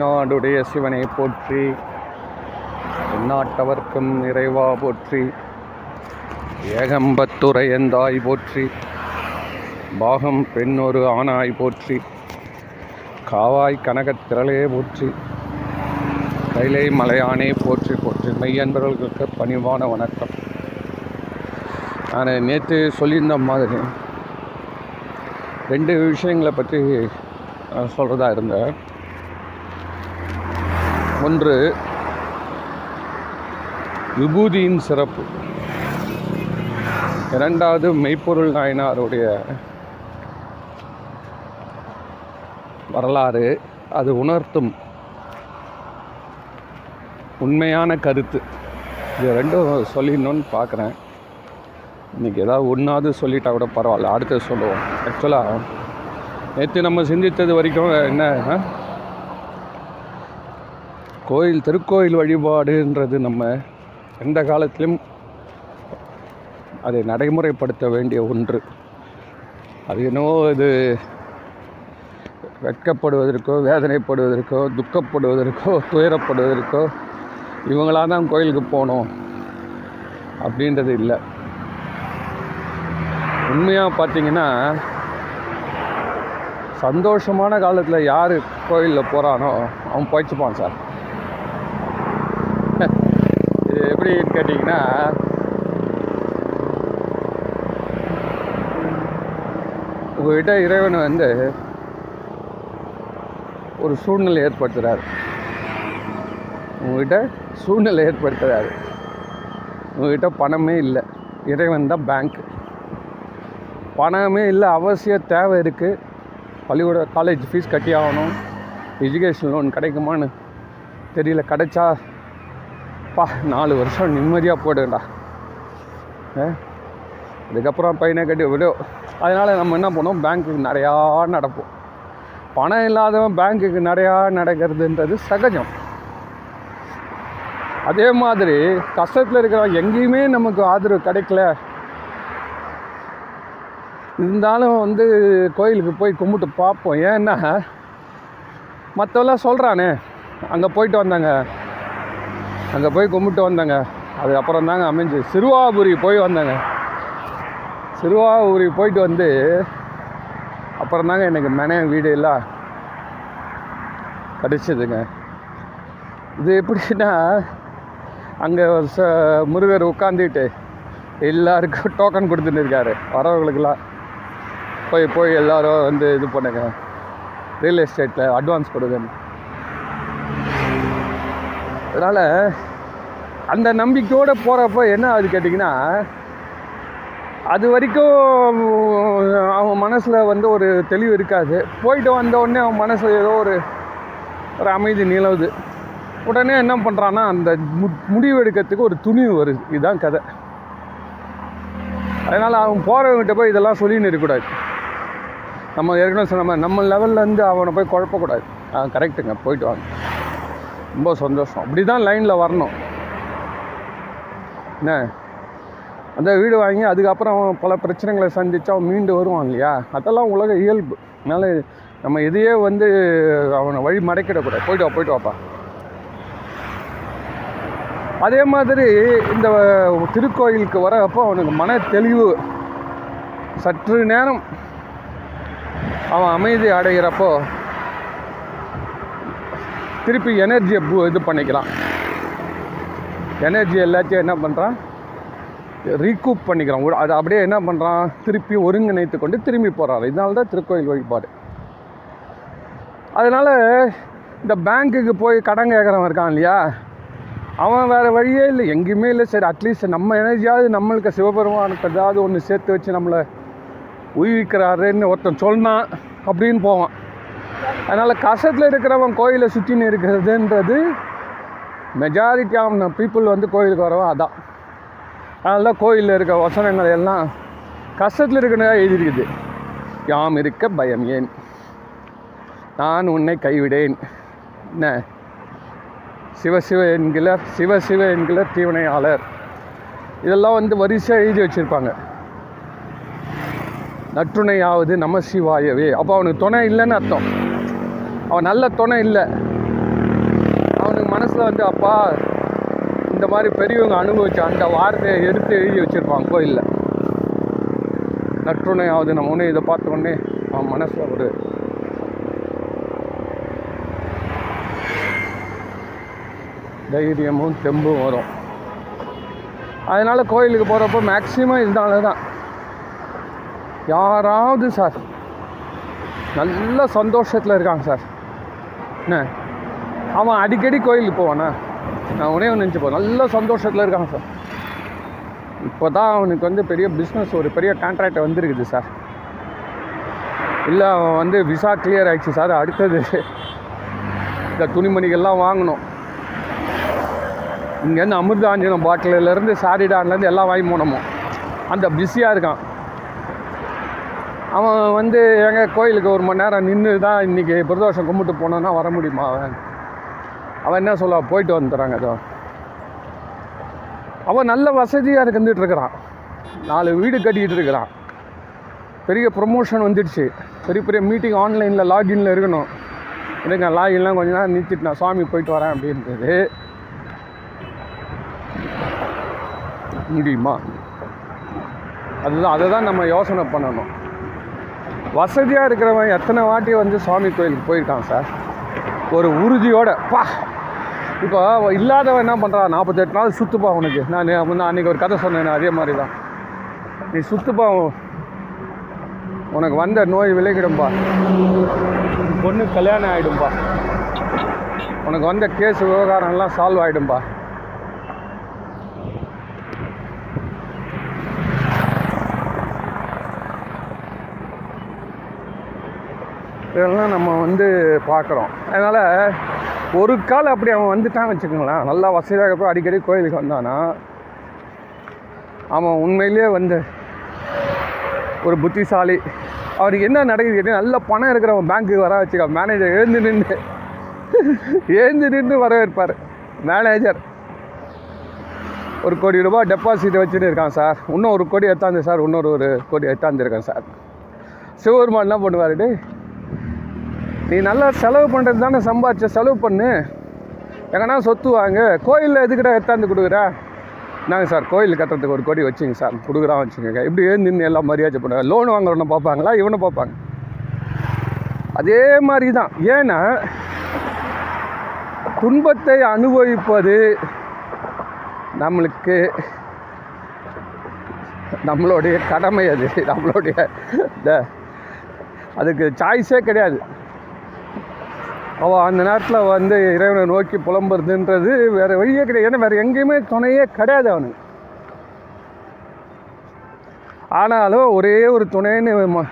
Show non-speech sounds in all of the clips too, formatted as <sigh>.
நாடுடைய சிவனை போற்றி நாட்டவர்க்கும் இறைவா போற்றி ஏகம்பத்துரையந்தாய் போற்றி பாகம் பெண்ணொரு ஆணாய் போற்றி காவாய் கனகத் திரளே போற்றி கைலை மலையானே போற்றி போற்றி. மெய்யன்பர்களுக்கு பணிவான வணக்கம். நான் நேற்று சொல்லியிருந்த மாதிரி ரெண்டு விஷயங்களை பற்றி சொல்கிறதா இருந்தேன். ஒன்று விபூதியின் சிறப்பு. இரண்டாவது மெய்ப்பொருள் நாயனாருடைய வரலாறு அது உணர்த்தும் உண்மையான கருத்து. இது ரெண்டும் சொல்லிடணும்னு பார்க்குறேன். இன்றைக்கி ஏதாவது ஒன்றாவது சொல்லிட்டா கூட பரவாயில்ல அடுத்தது சொல்லுவோம். ஆக்சுவலாக நேற்று நம்ம சிந்தித்தது வரைக்கும் என்ன கோயில் திருக்கோயில் வழிபாடுன்றது நம்ம எந்த காலத்திலும் அதை நடைமுறைப்படுத்த வேண்டிய ஒன்று. அது என்னவோ இது வெட்கப்படுவதற்கோ வேதனைப்படுவதற்கோ துக்கப்படுவதற்கோ துயரப்படுவதற்கோ இவங்களாக தான் கோயிலுக்கு போகணும் அப்படின்றது இல்லை. உண்மையாக பார்த்தீங்கன்னா சந்தோஷமான காலத்தில் யார் கோயிலில் போகிறானோ அவன் போய்ச்சுப்பான் சார் இது எப்படின்னு கேட்டிங்கன்னா உங்ககிட்ட இறைவன் வந்து ஒரு சூழ்நிலை ஏற்படுத்துகிறார் உங்ககிட்ட சூழ்நிலை ஏற்படுத்துகிறாரு உங்ககிட்ட பணமே இல்லை. இறைவன் தான் பேங்க் பணமே இல்லை அவசிய தேவை இருக்குது பள்ளிக்கூட காலேஜ் ஃபீஸ் கட்டி ஆகணும் எஜுகேஷன் லோன் கிடைக்குமான்னு தெரியல. கிடைச்சா பா நாலு வருஷம் நிம்மதியாக போடுண்டா ஆ? அதுக்கப்புறம் பையனை கட்டி விடும் அதனால் நம்ம என்ன பண்ணுவோம்? பேங்க்குக்கு நிறையா நடப்போம். பணம் இல்லாதவன் பேங்க்குக்கு நிறையா நடக்கிறதுன்றது சகஜம். அதே மாதிரி கஷ்டத்தில் இருக்கிறவங்க எங்கேயுமே நமக்கு ஆதரவு கிடைக்கல. இருந்தாலும் வந்து கோயிலுக்கு போய் கும்பிட்டு பார்ப்போம். ஏன்னா மற்றவெல்லாம் சொல்கிறானே அங்கே போயிட்டு வந்தாங்க. அங்கே போய் கும்பிட்டு வந்தேங்க. அதுக்கப்புறம் தாங்க அமைஞ்சு. சிறுவாபுரி போய் வந்தேங்க. சிறுவாபுரி போயிட்டு வந்து அப்புறம் தாங்க எனக்கு மனை வீடு எல்லாம் கிடச்சிதுங்க. இது எப்படின்னா அங்கே ச முருகர் உட்காந்துட்டு எல்லாருக்கும் டோக்கன் கொடுத்துட்டு இருக்காரு. வரவங்களுக்கெல்லாம் போய் போய் எல்லோரும் வந்து இது பண்ணுங்க. ரியல் எஸ்டேட்டில் அட்வான்ஸ் கொடுங்கன்னு. அதனால் அந்த நம்பிக்கையோடு போகிறப்ப என்ன ஆகுது கேட்டிங்கன்னா அது வரைக்கும் அவன் மனசில் வந்து ஒரு தெளிவு இருக்காது. போயிட்டு வந்தவுடனே அவன் மனசில் ஏதோ ஒரு ஒரு அமைதி நிலவுது. உடனே என்ன பண்ணுறான்னா அந்த மு முடிவு எடுக்கிறதுக்கு ஒரு துணிவு வருது. இதுதான் கதை. அதனால் அவன் போகிறவங்கிட்ட போய் இதெல்லாம் சொல்லின்னு இருக்கக்கூடாது. நம்ம ஏற்கனவே சொன்ன மாதிரி நம்ம லெவல்லேருந்து அவனை போய் குழப்பக்கூடாது. ஆ கரெக்டுங்க போயிட்டு வாங்க. ரொம்ப சந்தோஷம். அப்படி தான் லைனில் வரணும். என்ன? அந்த வீடு வாங்கி அதுக்கப்புறம் அவன் பல பிரச்சனைகளை சந்தித்து அவன் மீண்டு வருவான் இல்லையா? அதெல்லாம் உலக இயல்பு. அதனால் நம்ம இதையே வந்து அவனை வழி மடக்கிடக்கூடாது. போயிட்டு வா போயிட்டு வாப்பா. அதே மாதிரி இந்த திருக்கோயிலுக்கு வரப்போ அவனுக்கு மன தெளிவு. சற்று நேரம் அவன் அமைதி அடைகிறப்போ திருப்பி எனர்ஜியை இது பண்ணிக்கலாம். எனர்ஜி எல்லாத்தையும் என்ன பண்ணுறான் ரீகூப் பண்ணிக்கிறான். அது அப்படியே என்ன பண்ணுறான் திருப்பி ஒருங்கிணைத்து கொண்டு திரும்பி போகிறாரு இதனால தான் திருக்கோயில் வழிபாடு. அதனால் இந்த பேங்க்குக்கு போய் கடன் கேட்குறவன் இருக்கான் இல்லையா? அவன் வேறு வழியே இல்லை. எங்கேயுமே இல்லை. சரி அட்லீஸ்ட் நம்ம எனர்ஜியாவது நம்மளுக்கு சிவபெருமானுக்கு ஏதாவது ஒன்று சேர்த்து வச்சு நம்மளை உயிர்க்கிறாருன்னு ஒருத்தன் சொன்னான் அப்படின்னு போவான். அதனால் கஷ்டத்தில் இருக்கிறவன் கோயிலை சுற்றின்னு இருக்கிறதுன்றது மெஜாரிட்டி ஆஃப் பீப்புள் வந்து கோயிலுக்கு வரவன் அதான். அதனால தான் கோயிலில் இருக்க வசனங்கள் எல்லாம் கஷ்டத்தில் இருக்கிறதா எழுதியிருக்குது. யாம் இருக்க பயம் ஏன்? நான் உன்னை கைவிடேன். என்ன? சிவசிவ என்கிற சிவசிவ என்கிற தீவனையாளர். இதெல்லாம் வந்து வரிசையாக எழுதி வச்சுருப்பாங்க. நற்றுணையாவது நமசிவாயவே அப்போ அவனுக்கு துணை இல்லைன்னு அர்த்தம். அவன் நல்ல துணை இல்லை. அவனுக்கு மனசில் வந்து அப்பா இந்த மாதிரி பெரியவங்க அனுபவிச்ச அந்த வார்த்தையை எடுத்து எழுதி வச்சுருப்பான் கோயிலில் நற்றுணையாவது நம்ம ஒன்று இதை பார்த்த உடனே அவன் மனசில் ஒரு தைரியமும் தெம்பும் வரும். அதனால் கோயிலுக்கு போகிறப்போ மேக்ஸிமம் இதனால தான். யாராவது சார் நல்ல சந்தோஷத்தில் இருக்காங்க சார். என்ன? அவன் அடிக்கடி கோயிலுக்கு போவானா? நான் உடனே ஒன்று நினச்சி போவேன் நல்ல சந்தோஷத்தில் இருக்கான் சார். இப்போ தான் அவனுக்கு வந்து பெரிய பிஸ்னஸ் ஒரு பெரிய கான்ட்ராக்ட் வந்திருக்குது சார். இல்லை அவன் வந்து விசா கிளியர் ஆகிடுச்சு சார். அடுத்தது இந்த துணிமணிகள்லாம் வாங்கணும். இங்கேருந்து அமிர்தாஞ்சனம் பாட்டிலேருந்து சாரிடான்லேருந்து எல்லாம் வாங்கி போனோமோ. அந்த பிஸியாக இருக்கான். அவன் வந்து எங்கள் கோயிலுக்கு ஒரு மணி நேரம் நின்று தான் இன்றைக்கி பிரதோஷம் கும்பிட்டு போனோன்னா வர முடியுமா அவன்? அவன் என்ன சொல்ல போயிட்டு வந்துடுறாங்க அதோ அவன் நல்ல வசதியாக இருந்துட்டு இருக்கிறான். நாலு வீடு கட்டிக்கிட்டு இருக்கிறான். பெரிய ப்ரொமோஷன் வந்துடுச்சு. பெரிய பெரிய மீட்டிங் ஆன்லைனில் லாகின்ல இருக்கணும். இருங்க லாகின்லாம் கொஞ்ச நேரம் நிறுத்திட்டு நான் சாமி போயிட்டு வரேன் அப்படின்றது. முடியுமா? அதுதான் அதை தான் நம்ம யோசனை பண்ணணும். வசதியாக இருக்கிறவன் எத்தனை வாட்டி வந்து சுவாமி கோயிலுக்கு போயிருக்கான் சார்? ஒரு உறுதியோட பா! இப்போ இல்லாதவன் என்ன பண்ணுறான் நாற்பத்தெட்டு நாள் சுற்றுப்பா உனக்கு. நான் முன்ன அன்றைக்கி ஒரு கதை சொன்னேன் அதே மாதிரி தான் நீ சுற்றுப்பா உனக்கு வந்த நோய் விலகிடும்பா. பொண்ணு கல்யாணம் ஆகிடும்பா உனக்கு வந்த கேஸ் விவகாரம்லாம் சால்வ் ஆகிடும்பா இதெல்லாம் நம்ம வந்து பார்க்குறோம். அதனால் ஒரு கால் அப்படி அவன் வந்துட்டான் வச்சுக்கோங்களேன். நல்லா வசதியாக போய் அடிக்கடி கோயிலுக்கு வந்தானா அவன் உண்மையிலேயே வந்து ஒரு புத்திசாலி. அவருக்கு என்ன நடக்குது கேட்டீங்கன்னா, நல்ல பணம் இருக்கிறவன் பேங்க்குக்கு வர வச்சுக்க. மேனேஜர் எழுந்து நின்று எழுந்து நின்று வரவேற்பார். மேனேஜர் ஒரு கோடி ரூபாய் டெபாசிட் வச்சுட்டு இருக்கான் சார். இன்னும் ஒரு கோடி எத்தாந்து சார். இன்னொரு ஒரு கோடி எத்தாந்துருக்கேன் சார். சிவபெருமான் என்ன பண்ணுவார் நீ நல்லா செலவு பண்ணுறது தானே சம்பாதிச்ச செலவு பண்ணு. எங்கன்னா சொத்து வாங்க. கோயிலில் எதுக்கிட்ட எத்தாந்து கொடுக்குற? நாங்கள் சார் கோயில் கட்டுறதுக்கு ஒரு கோடி வச்சுங்க சார். கொடுக்குறான் வச்சுக்கோங்க. இப்படி நின்று எல்லாம் மரியாதை பண்ணுவாங்க லோன் வாங்குறவனை பார்ப்பாங்களா? இவனை பார்ப்பாங்க. அதே மாதிரி தான் ஏன்னா துன்பத்தை அனுபவிப்பது நம்மளுக்கு நம்மளுடைய கடமை அது. நம்மளுடைய இந்த அதுக்கு சாய்ஸே கிடையாது. அவள் அந்த நேரத்தில் வந்து இறைவனை நோக்கி புலம்புறதுன்றது வேறு வழியே கிடையாது. ஏன்னா வேறு எங்கேயுமே துணையே கிடையாது அவனுக்கு. ஆனாலும் ஒரே ஒரு துணைன்னு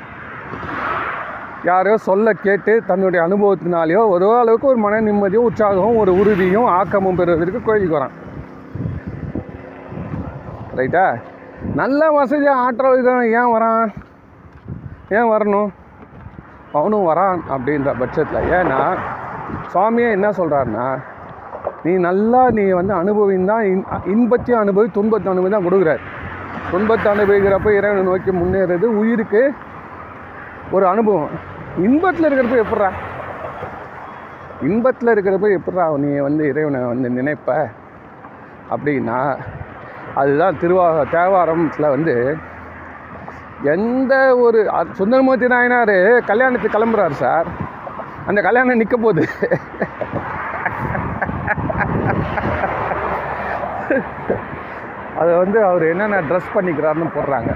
யாரையோ சொல்ல கேட்டு தன்னுடைய அனுபவத்தினாலேயோ ஒரே அளவுக்கு ஒரு மன நிம்மதியும் உற்சாகமும் ஒரு உறுதியும் ஆக்கமும் பெறுவதற்கு கோயிலுக்கு வரான். ரைட்டா நல்ல வசதியாக ஆற்றல் ஏன் வரான்? ஏன் வரணும்? அவனும் வரான் அப்படின்ற பட்சத்தில் ஏன்னா சுவாமியே என்ன சொல்கிறாருன்னா நீ நல்லா நீ வந்து அனுபவிந்தான் இன் இன்பத்தையும் அனுபவி துன்பத்தை அனுபவி தான் கொடுக்குறாரு. துன்பத்தை அனுபவிக்கிறப்ப இறைவனை நோக்கி முன்னேறது உயிருக்கு ஒரு அனுபவம். இன்பத்தில் இருக்கிறப்ப எப்பட்றா? இன்பத்தில் இருக்கிறப்ப எப்பட்றா நீ வந்து இறைவனை வந்து நினைப்ப? அப்படின்னா அதுதான் திருவா தேவாரத்தில் வந்து எந்த ஒரு சுந்தரமூர்த்தி நாயனார் கல்யாணத்துக்கு கிளம்புறாரு சார். அந்த கல்யாணம் நிற்க போகுது. அதை வந்து அவர் என்னென்ன ட்ரெஸ் பண்ணிக்கிறாருன்னு போடுறாங்க.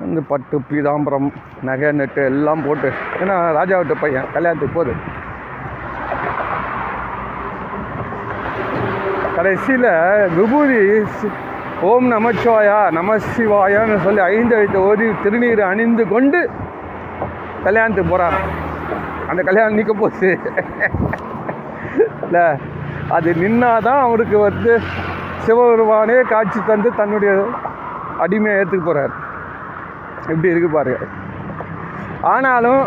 வந்து பட்டு பீதாம்பரம் நகை நெட்டு எல்லாம் போட்டு ஏன்னா ராஜாவிட்ட பையன் கல்யாணத்துக்கு போகுது. கடைசியில் விபூதி ஓம் நமச்சிவாயா நம சிவாயான்னு சொல்லி ஐந்து ஐந்து ஓதி திருநீர் அணிந்து கொண்டு கல்யாணத்துக்கு போகிறார் அந்த கல்யாணம் நிற்க போகுது. இல்லை அது நின்னாதான் அவருக்கு வந்து சிவபெருமானே காட்சி தந்து தன்னுடைய அடிமையை ஏற்றுக்க போகிறார் எப்படி இருக்கு பாருங்க. ஆனாலும்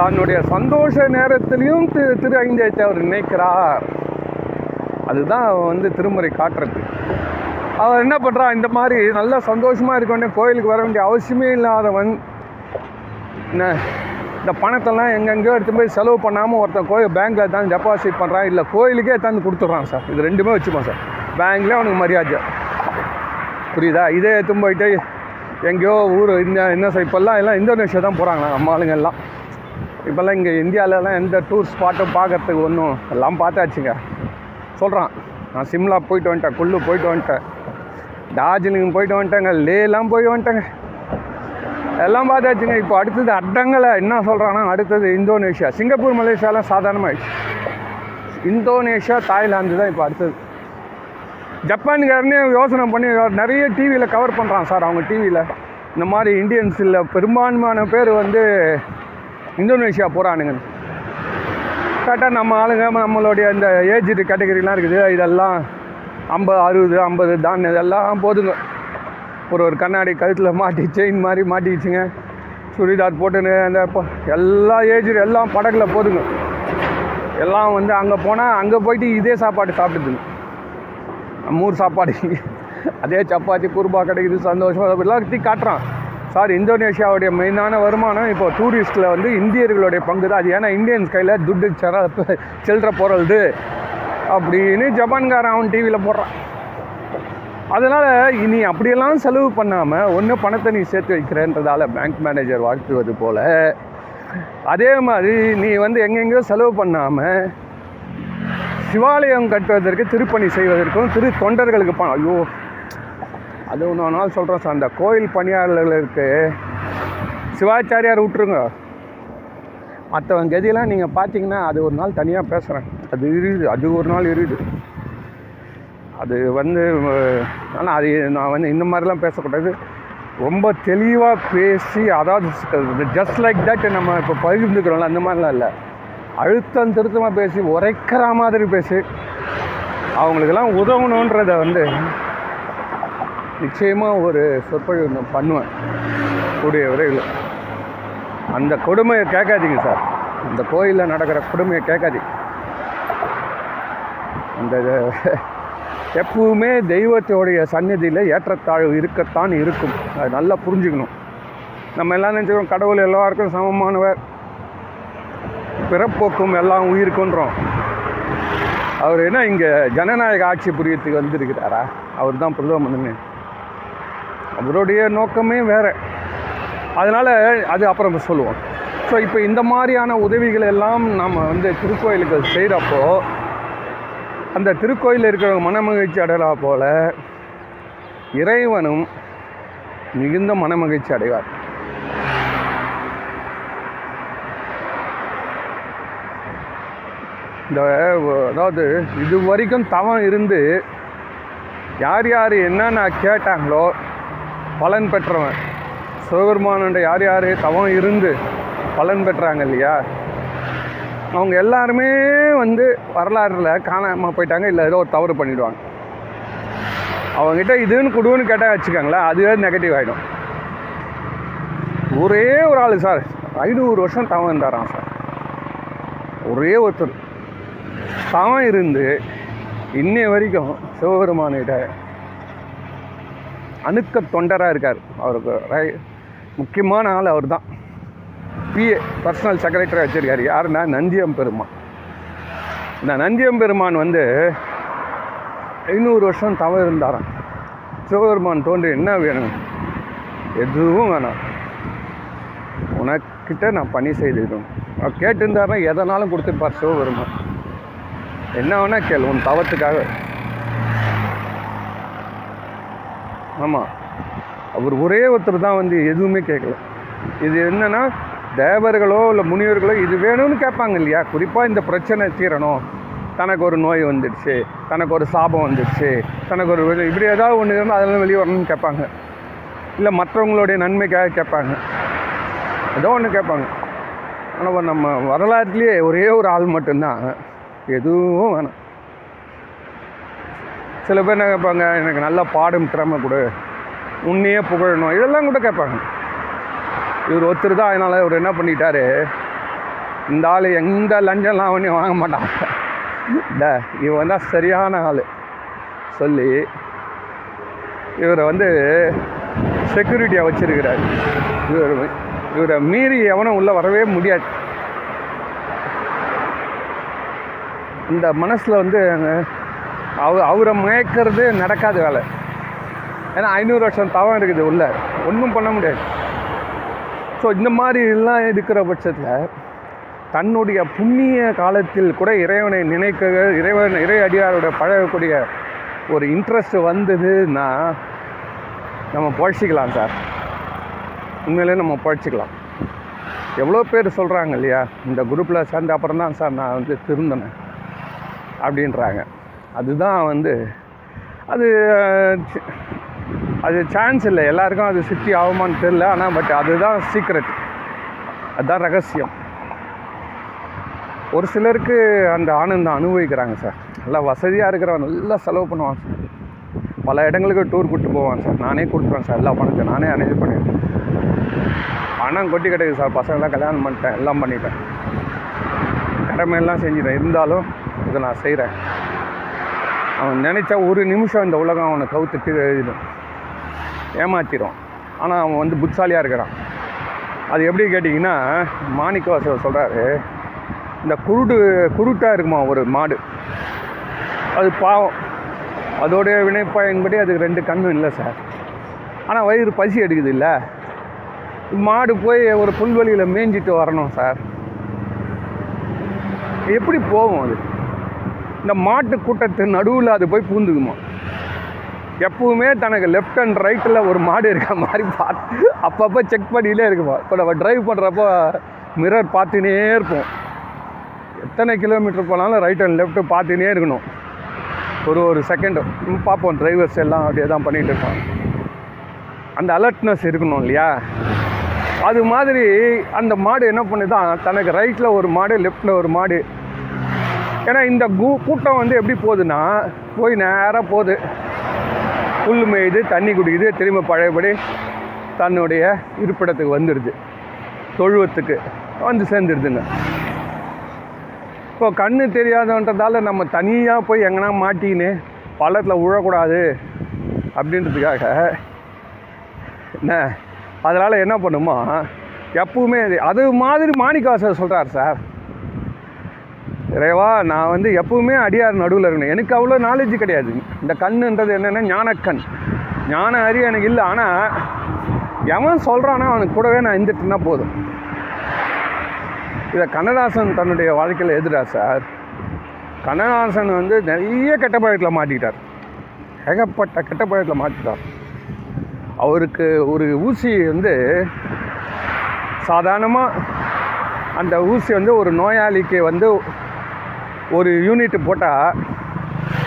தன்னுடைய சந்தோஷ நேரத்திலையும் திரு திரு ஐந்தேத்தை அவர் நினைக்கிறார். அதுதான் அவன் வந்து திருமுறை காட்டுறது. அவர் என்ன பண்ணுறான் இந்த மாதிரி நல்லா சந்தோஷமாக இருக்க வேண்டிய கோயிலுக்கு வர வேண்டிய அவசியமே இல்லாதவன் என்ன இந்த பணத்தெல்லாம் எங்கெங்கேயோ எடுத்து போய் செலவு பண்ணாமல் ஒருத்தன் கோயில் பேங்க்கில் தான் டெபாசிட் பண்ணுறான் இல்லை கோயிலுக்கே தந்து கொடுத்துட்றான் சார். இது ரெண்டுமே வச்சுப்போம் சார். பேங்க்லேயே அவனுக்கு மரியாதை. புரியுதா? இதே எடுத்து போயிட்டு எங்கேயோ ஊர் இந்த என்ன சார் இப்போல்லாம் எல்லாம் இந்தோனேஷியா தான் போகிறாங்க நம்ம ஆளுங்க எல்லாம்? இப்போல்லாம் இங்கே இந்தியாவிலலாம் எந்த டூர் ஸ்பாட்டும் பார்க்கறதுக்கு ஒன்றும் எல்லாம் பார்த்தாச்சுங்க. சொல்கிறான் நான் சிம்லா போயிட்டு வந்துட்டேன் குல்லு போயிட்டு வந்துட்டேன். டார்ஜிலிங் போயிட்டு வந்துட்டேங்க லேலாம் போய் வந்துட்டேங்க. எல்லாம் பார்த்தாச்சுங்க இப்போ அடுத்தது அடங்கலை என்ன சொல்கிறான்னா அடுத்தது இந்தோனேஷியா சிங்கப்பூர் மலேசியாலாம் சாதாரணமாகிடுச்சு இந்தோனேஷியா தாய்லாந்து தான் இப்போ அடுத்தது. ஜப்பானுக்காரனே யோசனை பண்ணி நிறைய டிவியில் கவர் பண்ணுறான் சார் அவங்க டிவியில் இந்த மாதிரி இந்தியன்ஸில் பெரும்பான்மையான பேர் வந்து இந்தோனேஷியா போகிறானுங்க கரெக்டாக நம்ம ஆளுங்க நம்மளுடைய இந்த ஏஜ் கேட்டகரிலாம் இருக்குது. இதெல்லாம் ஐம்பது அறுபது ஐம்பது தான் இதெல்லாம் போதுங்க. ஒரு ஒரு கண்ணாடி கழுத்தில் மாட்டி செயின் மாதிரி மாட்டிக்கிச்சுங்க. சுடிதார் போட்டுன்னு அந்த எல்லா ஏஜ் எல்லாம் படகுல போதுங்க. எல்லாம் வந்து அங்கே போனால் அங்கே போயிட்டு இதே சாப்பாடு சாப்பிட்டுதுங்க நம்ம ஊர் சாப்பாடு. அதே சப்பாத்தி குருபா கிடைக்குது சந்தோஷமாக எல்லாத்தையும் காட்டுறான். சார் இந்தோனேஷியாவுடைய மெயினான வருமானம் இப்போ டூரிஸ்ட்டில் வந்து இந்தியர்களுடைய பங்கு தான். அது ஏன்னா இந்தியன்ஸ் கையில் துட்டு சர சில்லற பொருள்து அப்படின்னு ஜப்பான்காரன் அவன் டிவியில் போடுறான். அதனால் இனி அப்படியெல்லாம் செலவு பண்ணாமல் ஒன்று பணத்தை நீ சேர்த்து வைக்கிறேன்றதால பேங்க் மேனேஜர் வாழ்த்துவது போல். அதே மாதிரி நீ வந்து எங்கெங்கேயோ செலவு பண்ணாமல் சிவாலயம் கட்டுவதற்கு திருப்பணி செய்வதற்கும் திரு தொண்டர்களுக்கு பணம் ஐயோ அது ஒன்று நாள் சொல்கிறேன் சார். அந்த கோயில் பணியாளர்களுக்கு சிவாச்சாரியார் விட்டுருங்க. மற்றவங்க கதியெல்லாம் நீங்கள் பார்த்தீங்கன்னா அது ஒரு நாள் தனியாக பேசுகிறேன் அது இருக்குது அது ஒரு நாள் இருக்குது அது வந்து ஆனால் அது நான் வந்து இந்த மாதிரிலாம் பேசக்கூடாது. ரொம்ப தெளிவாக பேசி அதாவது ஜஸ்ட் லைக் தட் நம்ம இப்போ பகிர்ந்துக்கிறோம்ல அந்த மாதிரிலாம் இல்லை. அழுத்தம் திருத்தமாக பேசி உரைக்கிற மாதிரி பேசி அவங்களுக்கெல்லாம் உதவணுன்றத வந்து நிச்சயமாக ஒரு சொற்பொழிவு நான் பண்ணுவேன். கூடிய விரைவில். அந்த கொடுமையை கேட்காதீங்க சார். அந்த கோயிலில் நடக்கிற கொடுமையை கேட்காதீங்க. அந்த எப்பவுமே தெய்வத்தோடைய சந்நிதியில் ஏற்றத்தாழ்வு இருக்கத்தான் இருக்கும். அது நல்லா புரிஞ்சுக்கணும். நம்ம எல்லாம் நினச்சிக்கிறோம் கடவுள் எல்லாருக்கும் சமமானவர். பிறப்போக்கும் எல்லாம் உயிருக்குன்றோம். அவர் என்ன இங்கே ஜனநாயக ஆட்சி புரியத்துக்கு வந்திருக்கிறாரா? அவர் தான் பிரதமர் அவருடைய நோக்கமே வேறு. அதனால் அது அப்புறம் சொல்லுவோம். ஸோ இப்போ இந்த மாதிரியான உதவிகள் எல்லாம் நம்ம வந்து திருக்கோயிலுக்கு செய்கிறப்போ அந்த திருக்கோயிலில் இருக்கிற மனமகிழ்ச்சி அடையலா போல் இறைவனும் மிகுந்த மனமகிழ்ச்சி அடைவார். இந்த அதாவது இது வரைக்கும் தவம் இருந்து யார் யார் என்னென்ன கேட்டாங்களோ பலன் பெற்றவன். சிவபெருமானோட யார் யார்? தவம் இருந்து பலன் பெற்றாங்க இல்லையா? அவங்க எல்லாருமே வந்து வரலாறுல காணாமல் போயிட்டாங்க இல்லை ஏதோ ஒரு தவறு பண்ணிடுவாங்க. அவங்ககிட்ட இதுன்னு கொடுன்னு கேட்டால் வச்சுக்கோங்களேன் அதுவே நெகட்டிவ் ஆகிடும் ஒரே ஒரு ஆள் சார் ஐநூறு வருஷம் தவம் இருந்தாராம் சார். ஒரே ஒருத்தர். தவம் இருந்து இன்னைய வரைக்கும் சிவபெருமானிட்ட அணுக்க தொண்டராக இருக்கார். அவருக்கு முக்கியமான ஆள் அவர் தான் பிஏ பர்சனல் செக்ரட்டரியாக வச்சிருக்காரு. யாருன்னா நந்தியம் பெருமான் இந்த நந்தியம் பெருமான் வந்து ஐநூறு வருஷம் தவ இருந்தாராம். சிவபெருமான் தோன்றி என்ன வேணும்? எதுவும் வேணாம். உனக்கிட்ட நான் பணி செய்திருக்கணும் அவர் கேட்டிருந்தாருன்னா எதனாலும் கொடுத்துருப்பார் சிவபெருமான். என்ன வேணால் கேள் உன் தவத்துக்காக. ஆமாம் அவர் ஒரே ஒருத்தர் தான் வந்து எதுவுமே கேட்கல இது என்னென்னா தேவர்களோ இல்லை முனிவர்களோ இது வேணும்னு கேட்பாங்க இல்லையா? குறிப்பாக இந்த பிரச்சனை தீரணும். தனக்கு ஒரு நோய் வந்துடுச்சு தனக்கு ஒரு சாபம் வந்துடுச்சு தனக்கு ஒரு இப்படி ஏதாவது ஒன்று இருந்தால் அதெல்லாம் வெளியே வரணும்னு கேட்பாங்க இல்லை மற்றவங்களுடைய நன்மைக்காக கேட்பாங்க ஏதோ ஒன்று கேட்பாங்க ஆனால் நம்ம வரலாற்றுலேயே ஒரே ஒரு ஆள் மட்டும்தான். எதுவும் வேணாம். சில பேர் என்ன கேட்பாங்க எனக்கு நல்லா பாடும் திறமை கொடு. உன்னையே புகழணும். இதெல்லாம் கூட கேட்பாங்க. இவர் ஒருத்தர் தான் அதனால் இவர் என்ன பண்ணிட்டாரு இந்த ஆள் எந்த லஞ்சம்லாம் அவனே வாங்க மாட்டான். இந்த இவன் தான் சரியான ஆள். சொல்லி இவரை வந்து செக்யூரிட்டியாக வச்சுருக்கிறார். இவர் இவரை மீறி எவனும் உள்ளே வரவே முடியாது. இந்த மனசில் வந்து அவ அவரை மயக்கிறது நடக்காத வேலை. ஏன்னா ஐநூறு வருஷம் தவம் இருக்குது உள்ள. ஒன்றும் பண்ண முடியாது. ஸோ இந்த மாதிரிலாம் இருக்கிற பட்சத்தில் தன்னுடைய புண்ணிய காலத்தில் கூட இறைவனை நினைக்க இறைவன் இறை அடியாரோட பழகக்கூடிய ஒரு இன்ட்ரெஸ்ட் வந்ததுன்னா நம்ம பழச்சிக்கலாம் சார். உண்மையிலே நம்ம பழச்சிக்கலாம். எவ்வளோ பேர் சொல்கிறாங்க இல்லையா இந்த குரூப்பில் சேர்ந்த அப்புறம் தான் சார் நான் வந்து திருந்தினேன் அப்படின்றாங்க. அதுதான் வந்து அது அது சான்ஸ் இல்லை. எல்லாருக்கும் அது சித்தி ஆகுமான்னு தெரில ஆனால் பட் அதுதான் சீக்ரெட் அதுதான் ரகசியம். ஒரு சிலருக்கு அந்த ஆனந்தம் அனுபவிக்கிறாங்க சார். நல்லா வசதியாக இருக்கிறவன் நல்லா செலவு பண்ணுவான் சார். பல இடங்களுக்கு டூர் கூப்பிட்டு போவான் சார். நானே கொடுத்துருவேன் சார். எல்லா பணத்தை நானே அரேஞ்ச் பண்ணிடுவேன் பணம் கொட்டி கிடைக்குது சார். பசங்களாம் கல்யாணம் பண்ணிட்டேன். எல்லாம் பண்ணிட்டேன். கடமையெல்லாம் செஞ்சுட்டேன். இருந்தாலும் இதை நான் செய்கிறேன் அவன் நினச்சா ஒரு நிமிஷம் இந்த உலகம் அவனை கவுத்து கீழே எழுதிடும். ஏமாத்திடும் ஆனால் அவன் வந்து புத்தாலியாக இருக்கிறான். அது எப்படி கேட்டிங்கன்னா மாணிக்கவாசர் சொல்கிறாரு இந்த குருடு குருட்டாக இருக்குமா ஒரு மாடு? அது பாவம். அதோடைய வினைப்பயன்படி அதுக்கு ரெண்டு கண்ணும் இல்லை சார். ஆனால் வயிறு பசி எடுக்குது இல்லை. மாடு போய் ஒரு புல்வெளியில் மேய்ஞ்சிட்டு வரணும் சார். எப்படி போகும் அது? இந்த மாட்டு கூட்டத்து நடுவில் அது போய் பூந்துக்குமா? எப்பவுமே தனக்கு லெஃப்ட் அண்ட் ரைட்டில் ஒரு மாடு இருக்க மாதிரி பார்த்து அப்பப்போ செக் பண்ணிகிட்டே இருக்குமா? இப்போ நம்ம டிரைவ் பண்ணுறப்போ மிரர் பார்த்துனே இருப்போம். எத்தனை கிலோமீட்டர் போனாலும் ரைட் அண்ட் லெஃப்ட்டு பார்த்துனே இருக்கணும். ஒரு ஒரு செகண்டு பார்ப்போம். டிரைவர்ஸ் எல்லாம் அப்படியே தான் பண்ணிகிட்டு இருப்பாங்க. அந்த அலர்ட்னஸ் இருக்கணும் இல்லையா? அது மாதிரி அந்த மாடு என்ன பண்ணுதான் தனக்கு ரைட்டில் ஒரு மாடு லெஃப்டில் ஒரு மாடு ஏன்னா இந்த கூ கூட்டம் வந்து எப்படி போகுதுன்னா போய் நேராக போகுது. புல் மேயுது தண்ணி குடிக்குது திரும்ப பழையபடி தன்னுடைய இருப்பிடத்துக்கு வந்துடுது தொழுவத்துக்கு வந்து சேர்ந்துடுதுங்க இப்போ கண்ணு தெரியாதன்றதால நம்ம தனியாக போய் எங்கன்னா மாட்டிக்கின்னு பள்ளத்தில் விழக்கூடாது அப்படின்றதுக்காக என்ன அதனால் என்ன பண்ணுமா எப்பவுமே அது- அது மாதிரி மாணிக்கவாசர் சொல்கிறார் சார். இறைவா நான் வந்து எப்பவுமே அடியார் நடுவில் இருக்கணும். எனக்கு அவ்வளோ நாலேஜ் கிடையாது. இந்த கண்ணுன்றது என்னென்னா ஞானக்கண். ஞான அறிவு எனக்கு இல்லை. ஆனால் எவன் சொல்கிறானோ அவனுக்கு கூடவே நான் இருந்துட்டுனா போதும். இதை கண்ணதாசன் தன்னுடைய வாழ்க்கையில் எதிரா சார்? கண்ணதாசன் வந்து நிறைய கெட்ட பழக்கத்தில் மாட்டிக்கிட்டார். ஏகப்பட்ட கெட்ட பழக்கத்தில் மாட்டிட்டார் அவருக்கு ஒரு ஊசி வந்து சாதாரணமாக அந்த ஊசி வந்து ஒரு நோயாளிக்கு வந்து ஒரு யூனிட் போட்டால்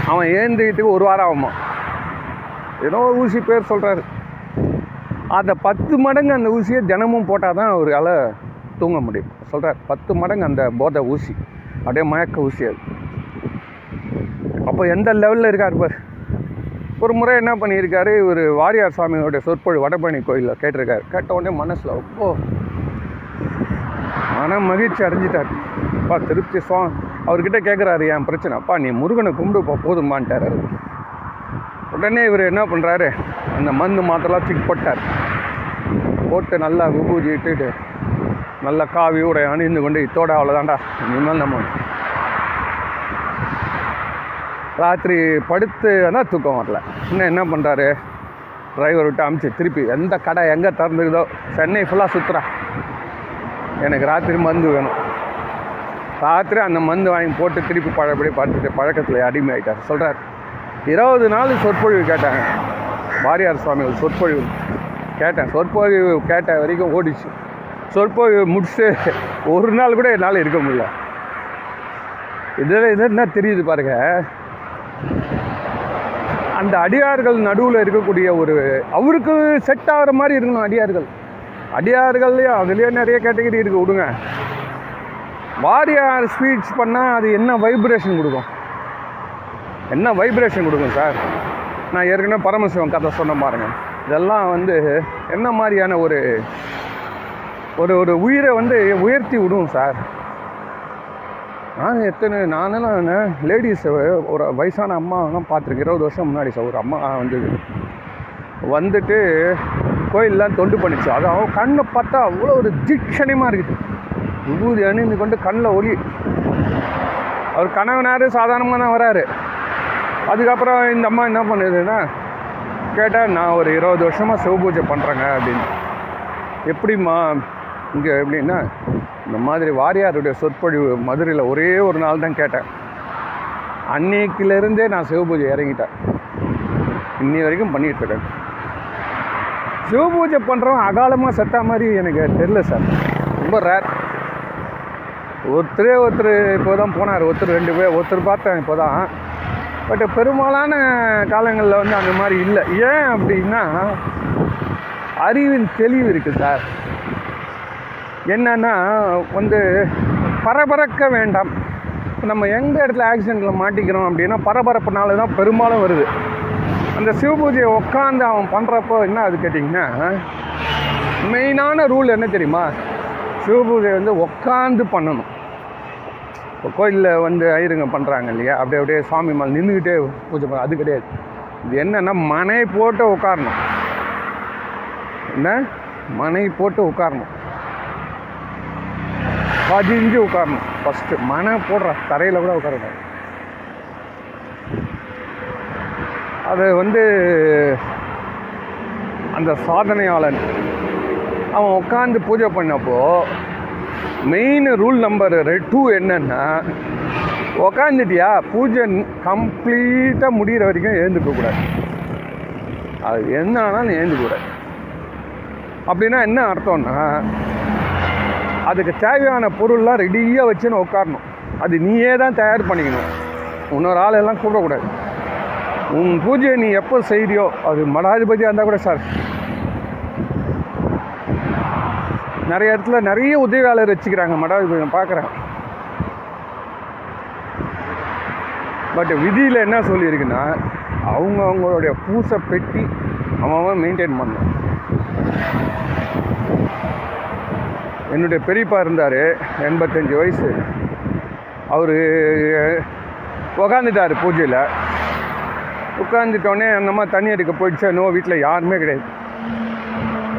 அவன் ஏந்திக்கிட்டு ஒரு வாரம் ஆகுமா? ஏதோ ஒரு ஊசி பேர் சொல்கிறாரு அந்த பத்து மடங்கு அந்த ஊசியை தினமும் போட்டால் தான் அவரால் தூங்க முடியும். சொல்கிறார் பத்து மடங்கு அந்த போதை ஊசி. அப்படியே மயக்க ஊசி அது. அப்போ எந்த லெவலில் இருக்கார் பார். ஒரு முறை என்ன பண்ணியிருக்காரு இவர் வாரியார் சுவாமியோடைய சொற்பொழி வடபழனி கோயிலில் கேட்டிருக்காரு. கேட்ட உடனே மனசில் அப்போ. மன மகிழ்ச்சி அடைஞ்சிட்டார். அப்பா திருப்தி சுவாமி. அவர்கிட்ட கேட்குறாரு என் பிரச்சனை? அப்பா நீ முருகனை கும்பிடுப்பா போதுமான்ட்டார். உடனே இவர் என்ன பண்ணுறாரு அந்த மருந்து மாத்திரலாம் தூக்கி போட்டார். போட்டு நல்லா விபூதி இட்டுட்டு நல்லா காவி உடை அணிந்து கொண்டு இத்தோட அவ்வளோதான்டா இனிமேல் நம்ம ராத்திரி படுத்து ஆனால் தூக்கம் வரல. இன்னும் என்ன பண்ணுறாரு டிரைவர் விட்டு அமுச்சு திருப்பி எந்த கடை எங்கே திறந்துக்குதோ சென்னை ஃபுல்லாக சுற்றுறா எனக்கு ராத்திரி மருந்து வேணும். ராத்திரி அந்த மருந்து வாங்கி போட்டு திருப்பி பழப்படி பார்த்துட்டு பழக்கத்தில் அடிமை ஆகிட்டார் சொல்கிறார் இருபது நாள் சொற்பொழிவு கேட்டாங்க. பாரியார் சுவாமிகள் சொற்பொழிவு கேட்டேன். சொற்பொழிவு கேட்ட வரைக்கும் ஓடிச்சு. சொற்பொழிவு முடிச்சுட்டு ஒரு நாள் கூட என்னால் இருக்க முடியல. இதில் இது என்ன தெரியுது பாருங்க. அந்த அடியார்கள் நடுவில் இருக்கக்கூடிய ஒரு அவருக்கு செட் ஆகிற மாதிரி இருக்கணும் அடியார்கள். அடியார்கள்லேயும் அதுலேயே நிறைய கேட்டகரி இருக்குது விடுங்க. வாரியார் ஸ்பீச் பண்ணால் அது என்ன வைப்ரேஷன் கொடுக்கும்? என்ன வைப்ரேஷன் கொடுக்கும் சார் நான் ஏற்கனவே பரமசிவம் கதை சொன்ன பாருங்கள் இதெல்லாம் வந்து என்ன மாதிரியான ஒரு ஒரு ஒரு உயிரை வந்து உயர்த்தி விடும் சார் நான் எத்தனை நானெல்லாம் லேடிஸ் ஒரு வயசான அம்மாவெல்லாம் பார்த்துருக்கேன். இருபது வருஷம் முன்னாடி சார் ஒரு அம்மா வந்து வந்துட்டு கோயிலெலாம் தொண்டு பண்ணிச்சு. அது அவன் கண்ணை பார்த்தா அவ்வளோ ஒரு தீட்சணியமாக இருக்குது. விபூதி அணிந்து கொண்டு கண்ணில் ஒளி. அவர் கணவனார் சாதாரணமாக தான் வராரு. அதுக்கப்புறம் இந்த அம்மா என்ன பண்ணுதுன்னா கேட்டால் நான் ஒரு இருபது வருஷமாக சிவபூஜை பண்ணுறேங்க அப்படின்னு. எப்படிம்மா இங்கே எப்படின்னா இந்த மாதிரி வாரியாருடைய சொற்பொழிவு மதுரையில் ஒரே ஒரு நாள் தான் கேட்டேன். அன்னைக்கிலேருந்தே நான் சிவபூஜை இறங்கிட்டேன். இன்னி வரைக்கும் பண்ணிகிட்டு இருக்கேன். சிவபூஜை பண்ணுறவன் அகாலமாக செத்த மாதிரி எனக்கு தெரில சார். ரொம்ப ரேர் ஒருத்தரே ஒருத்தர் இப்போ தான் போனார். ஒருத்தர் ரெண்டு பேர் ஒருத்தர் பார்த்தேன் இப்போ தான் பட் பெரும்பாலான காலங்களில் வந்து அந்த மாதிரி இல்லை. ஏன் அப்படின்னா அறிவின் தெளிவு இருக்குது சார். என்னன்னா வந்து பரபரக்க வேண்டாம். நம்ம எந்த இடத்துல ஆக்சிடெண்ட்டில் மாட்டிக்கிறோம் அப்படின்னா பரபரப்புனால தான் பெரும்பாலும் வருது. அந்த சிவபூஜையை உட்காந்து அவன் பண்ணுறப்போ என்ன அது கேட்டிங்கன்னா மெயினான ரூல் என்ன தெரியுமா? சிவபூஜை வந்து உட்காந்து பண்ணணும். இப்போ கோயிலில் வந்து ஐயருங்க பண்ணுறாங்க இல்லையா? அப்படியே அப்படியே சாமி மேலே நின்றுக்கிட்டே பூஜை பண்ண அது கிடையாது. இது என்னென்னா மனை போட்டு உட்காரணும் என்ன? மனை போட்டு உட்காரணும் பதிஞ்சு உட்காரணும் ஃபஸ்ட்டு மனை போடுற தரையில் கூட உட்காரணும் அது வந்து அந்த சாதனையாளன் அவன் உட்காந்து பூஜை பண்ணப்போ மெயின் ரூல் நம்பர் டூ என்னென்னா உக்காந்துட்டியா? பூஜை கம்ப்ளீட்டாக முடிகிற வரைக்கும் எழுந்துக்கக்கூடாது அது என்ன ஆனாலும் எழுந்துக்கூடாது அப்படின்னா என்ன அர்த்தம்னா அதுக்கு தேவையான பொருள்லாம் ரெடியாக வச்சுன்னு உட்காரணும் அது நீயே தான் தயார் பண்ணிக்கணும். இன்னொரு ஆளெல்லாம் கூப்பிடக்கூடாது. உன் பூஜையை நீ எப்போ செய்கிறியோ அது மடாதிபதியாக இருந்தால் கூட சார் நிறைய இடத்துல நிறைய உதவியாளர் வச்சுக்கிறாங்க மடாதிபதி நான் பார்க்குறேன். பட் விதியில் என்ன சொல்லியிருக்குன்னா அவங்க அவங்களுடைய பூசை பெட்டி அவன் மெயின்டைன் பண்ணணும். என்னுடைய பெரியப்பா இருந்தார் எண்பத்தஞ்சு வயசு. அவர் உக்காந்துட்டார் பூஜையில். உட்காந்துட்டோடனே அந்தம்மா தண்ணி எடுக்க போயிடுச்சு நோ வீட்டில் யாருமே கிடையாது.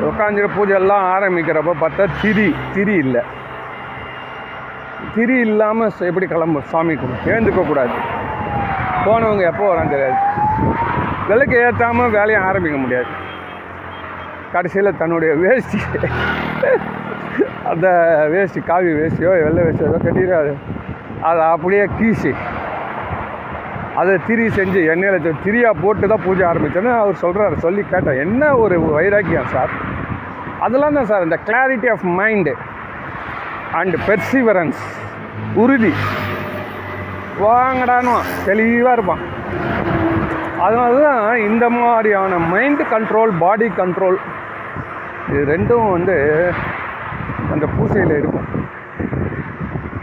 உட்காந்துட்டு பூஜைலாம் ஆரம்பிக்கிறப்ப பார்த்தா திரி திரி இல்லை. திரி இல்லாமல் எப்படி கிளம்பு சாமி கும்பிட்டு கூடாது. போனவங்க எப்போ வராங்க தெரியாது. விலைக்கு ஏற்றாமல் வேலையை ஆரம்பிக்க முடியாது. கடைசியில் தன்னுடைய வேஷ்டி அந்த வேஷ்டி காவி வேஷ்டியோ வெள்ளை வேஷ்டியோ ஏதோ கட்டிடாது அதை அப்படியே கீசி அதை திரி செஞ்சு எண்ணெயில் திரியாக போட்டு தான் பூஜை ஆரம்பிச்சோன்னு அவர் சொல்கிறாரு சொல்லி கேட்டேன். என்ன ஒரு வைராக்கியம் சார்? அதெல்லாம் தான் சார் இந்த clarity of mind and perseverance உறுதி. வாங்கடானோ தெளிவாக இருப்பான். அதனால தான் இந்த மாதிரியான மைண்டு கண்ட்ரோல் பாடி கண்ட்ரோல் இது ரெண்டும் வந்து அந்த பூசையில் இருக்கும்.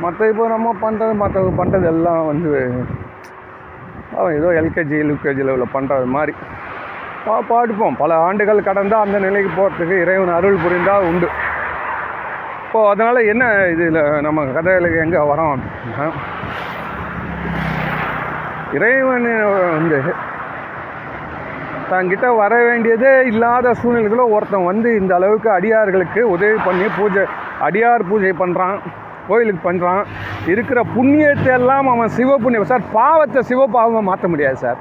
மற்ற இப்போ நம்ம பண்ணுறது மற்றவங்க பண்ணுறது எல்லாம் வந்து அவன் ஏதோ எல்கேஜி யூகேஜி லெவலில் பண்ணுறது மாதிரி. பா பாடுப்போம் பல ஆண்டுகள் கடந்தால் அந்த நிலைக்கு போகிறதுக்கு இறைவன் அருள் புரிந்தால் உண்டு. இப்போது அதனால் என்ன இதில் நம்ம கதைகளுக்கு எங்கே வரோம் அப்படின்னா இறைவன் வந்து தங்கிட்ட வர வேண்டியதே இல்லாத சூழ்நிலைகளோ ஒருத்தன் வந்து இந்த அளவுக்கு அடியார்களுக்கு உதவி பண்ணி பூஜை அடியார் பூஜை பண்ணுறான் கோயிலுக்கு பண்ணுறான் இருக்கிற புண்ணியத்தை எல்லாம் அவன் சிவ புண்ணியம். சார் பாவத்தை சிவ பாவமாக மாற்ற முடியாது சார்.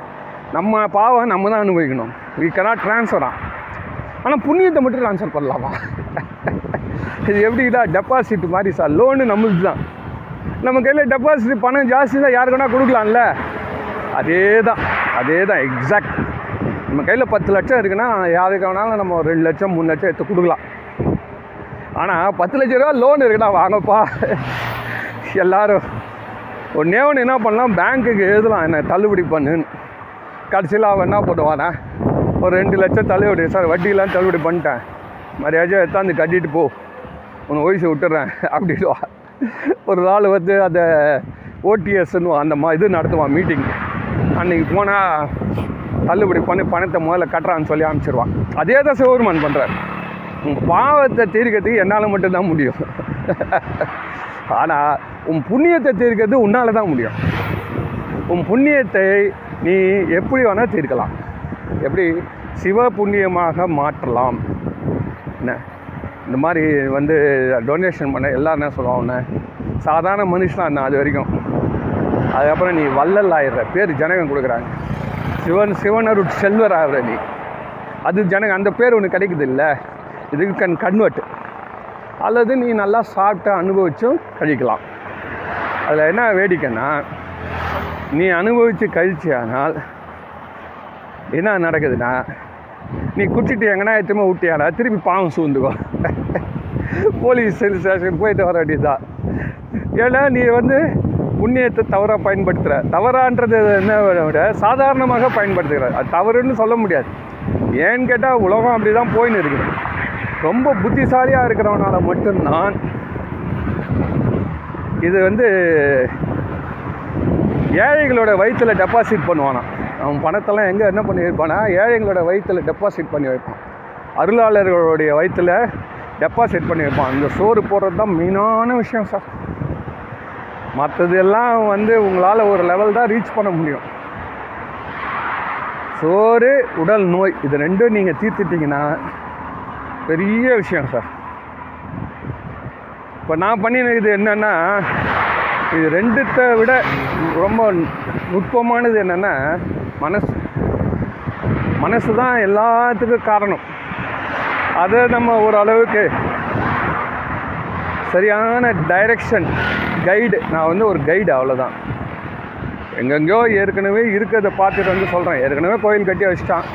நம்ம பாவம் நம்ம தான் அனுபவிக்கணும். வி கனாட் ட்ரான்ஸ்ஃபரான் ஆனால் புண்ணியத்தை மட்டும் ட்ரான்ஸ்ஃபர் பண்ணலாமா? இது எப்படின்னா டெபாசிட் மாதிரி சார். லோனு நம்மளுக்கு தான். நம்ம கையில் டெபாசிட் பணம் ஜாஸ்தி தான் யாருக்குன்னா கொடுக்கலாம்ல? அதே தான் அதே தான் எக்ஸாக்ட் நம்ம கையில் பத்து லட்சம் இருக்குன்னா யாருக்கு வேணாலும் நம்ம ஒரு ரெண்டு லட்சம் மூணு லட்சம் எடுத்து கொடுக்கலாம். ஆனால் பத்து லட்ச ரூபா லோன் இருக்குடா வாங்கப்பா. எல்லாரும். ஒன்றே ஒன்று என்ன பண்ணலாம்? பேங்க்குக்கு எழுதலாம். என்ன தள்ளுபடி பண்ணுன்னு. கடைசியில் அவன் என்ன போட்டுவானா ஒரு ரெண்டு லட்சம் தள்ளுபடி. சார் வட்டியெல்லாம் தள்ளுபடி பண்ணிட்டேன். மரியாதையாக எடுத்தாந்து கட்டிட்டு போ. உன்னை ஒய்ஸை விட்டுறேன். அப்படின்வா ஒரு நாள் வந்து அந்த ஓடிஎஸ்ன்னு அந்த மா இது நடத்துவான் மீட்டிங் அன்றைக்கி போனால் தள்ளுபடி பண்ணி பணத்தை முதல்ல கட்டுறான்னு சொல்லி அனுப்பிச்சிடுவான் அதே தான் சிவபெருமான் பண்ணுறாரு உன் பாவத்தை தீர்க்கிறதுக்கு என்னால் மட்டும்தான் முடியும். ஆனால் உன் புண்ணியத்தை தீர்க்கிறது உன்னால் தான் முடியும். உன் புண்ணியத்தை நீ எப்படி வேணால் தீர்க்கலாம். எப்படி? சிவ புண்ணியமாக மாற்றலாம். என்ன? இந்த மாதிரி வந்து டொனேஷன் பண்ண எல்லாம் என்ன சொல்லுவாங்க சாதாரண மனுஷனாக இருந்தேன் அது வரைக்கும். அதுக்கப்புறம் நீ வள்ளல் ஆயிடுற. பேர் ஜனகம் கொடுக்குறாங்க. சிவன் சிவனருட் செல்வர் ஆகிற நீ. அது ஜனங்க அந்த பேர் ஒன்று கிடைக்குது இல்லை? இதுக்கு கன் கன்வெர்ட் அல்லது நீ நல்லா சாப்பிட்டு அனுபவிச்சும் கழிக்கலாம். அதில் என்ன வேடிக்கைன்னா நீ அனுபவித்து கழிச்சியானால் என்ன நடக்குதுன்னா நீ குட்டிட்டு எங்கன்னா எத்தனை விட்டியாடா திருப்பி பாவம் சூழ்ந்துக்கோ. போலீஸ் ஸ்டேஷன் போயிட்டு வர வேண்டியதுதான். ஏன்னா நீ வந்து புண்ணியத்தை தவறாக பயன்படுத்துகிற தவறான்றது என்ன விட சாதாரணமாக பயன்படுத்துகிற. அது தவறுன்னு சொல்ல முடியாது. ஏன்னு கேட்டால் உலகம் அப்படி தான் போயின்னு இருக்குது. ரொம்ப புத்திசாலியாக இருக்கிறவனால மட்டும்தான் இது வந்து ஏழைகளோட வயிற்றில் டெபாசிட் பண்ணுவானாம். அவன் பணத்தெல்லாம் எங்கே என்ன பண்ணி வைப்பானா ஏழைகளோட வயிற்றில் டெபாசிட் பண்ணி வைப்பான். அருளாளர்களுடைய வயிற்றில் டெபாசிட் பண்ணி வைப்பான். அந்த சோறு போடுறது தான் மெயினான விஷயம் சார். மற்றது எல்லாம் வந்து உங்களால் ஒரு லெவல் தான் ரீச் பண்ண முடியும். சோறு உடல் நோய் இது ரெண்டும் நீங்கள் தீர்த்துட்டிங்கன்னா பெரிய விஷயம் சார். இப்போ நான் பண்ணினது என்னென்னா இது ரெண்டுத்தை விட ரொம்ப நுட்பமானது என்னென்னா மனசு. மனசு தான் எல்லாத்துக்கும் காரணம். அதை நம்ம ஓரளவுக்கு சரியான டைரக்ஷன் கைடு நான் வந்து ஒரு கைடு அவ்வளோதான் எங்கெங்கேயோ ஏற்கனவே இருக்கிறத பார்த்துட்டு வந்து சொல்கிறேன் ஏற்கனவே கோயில் கட்டி வச்சுட்டான்.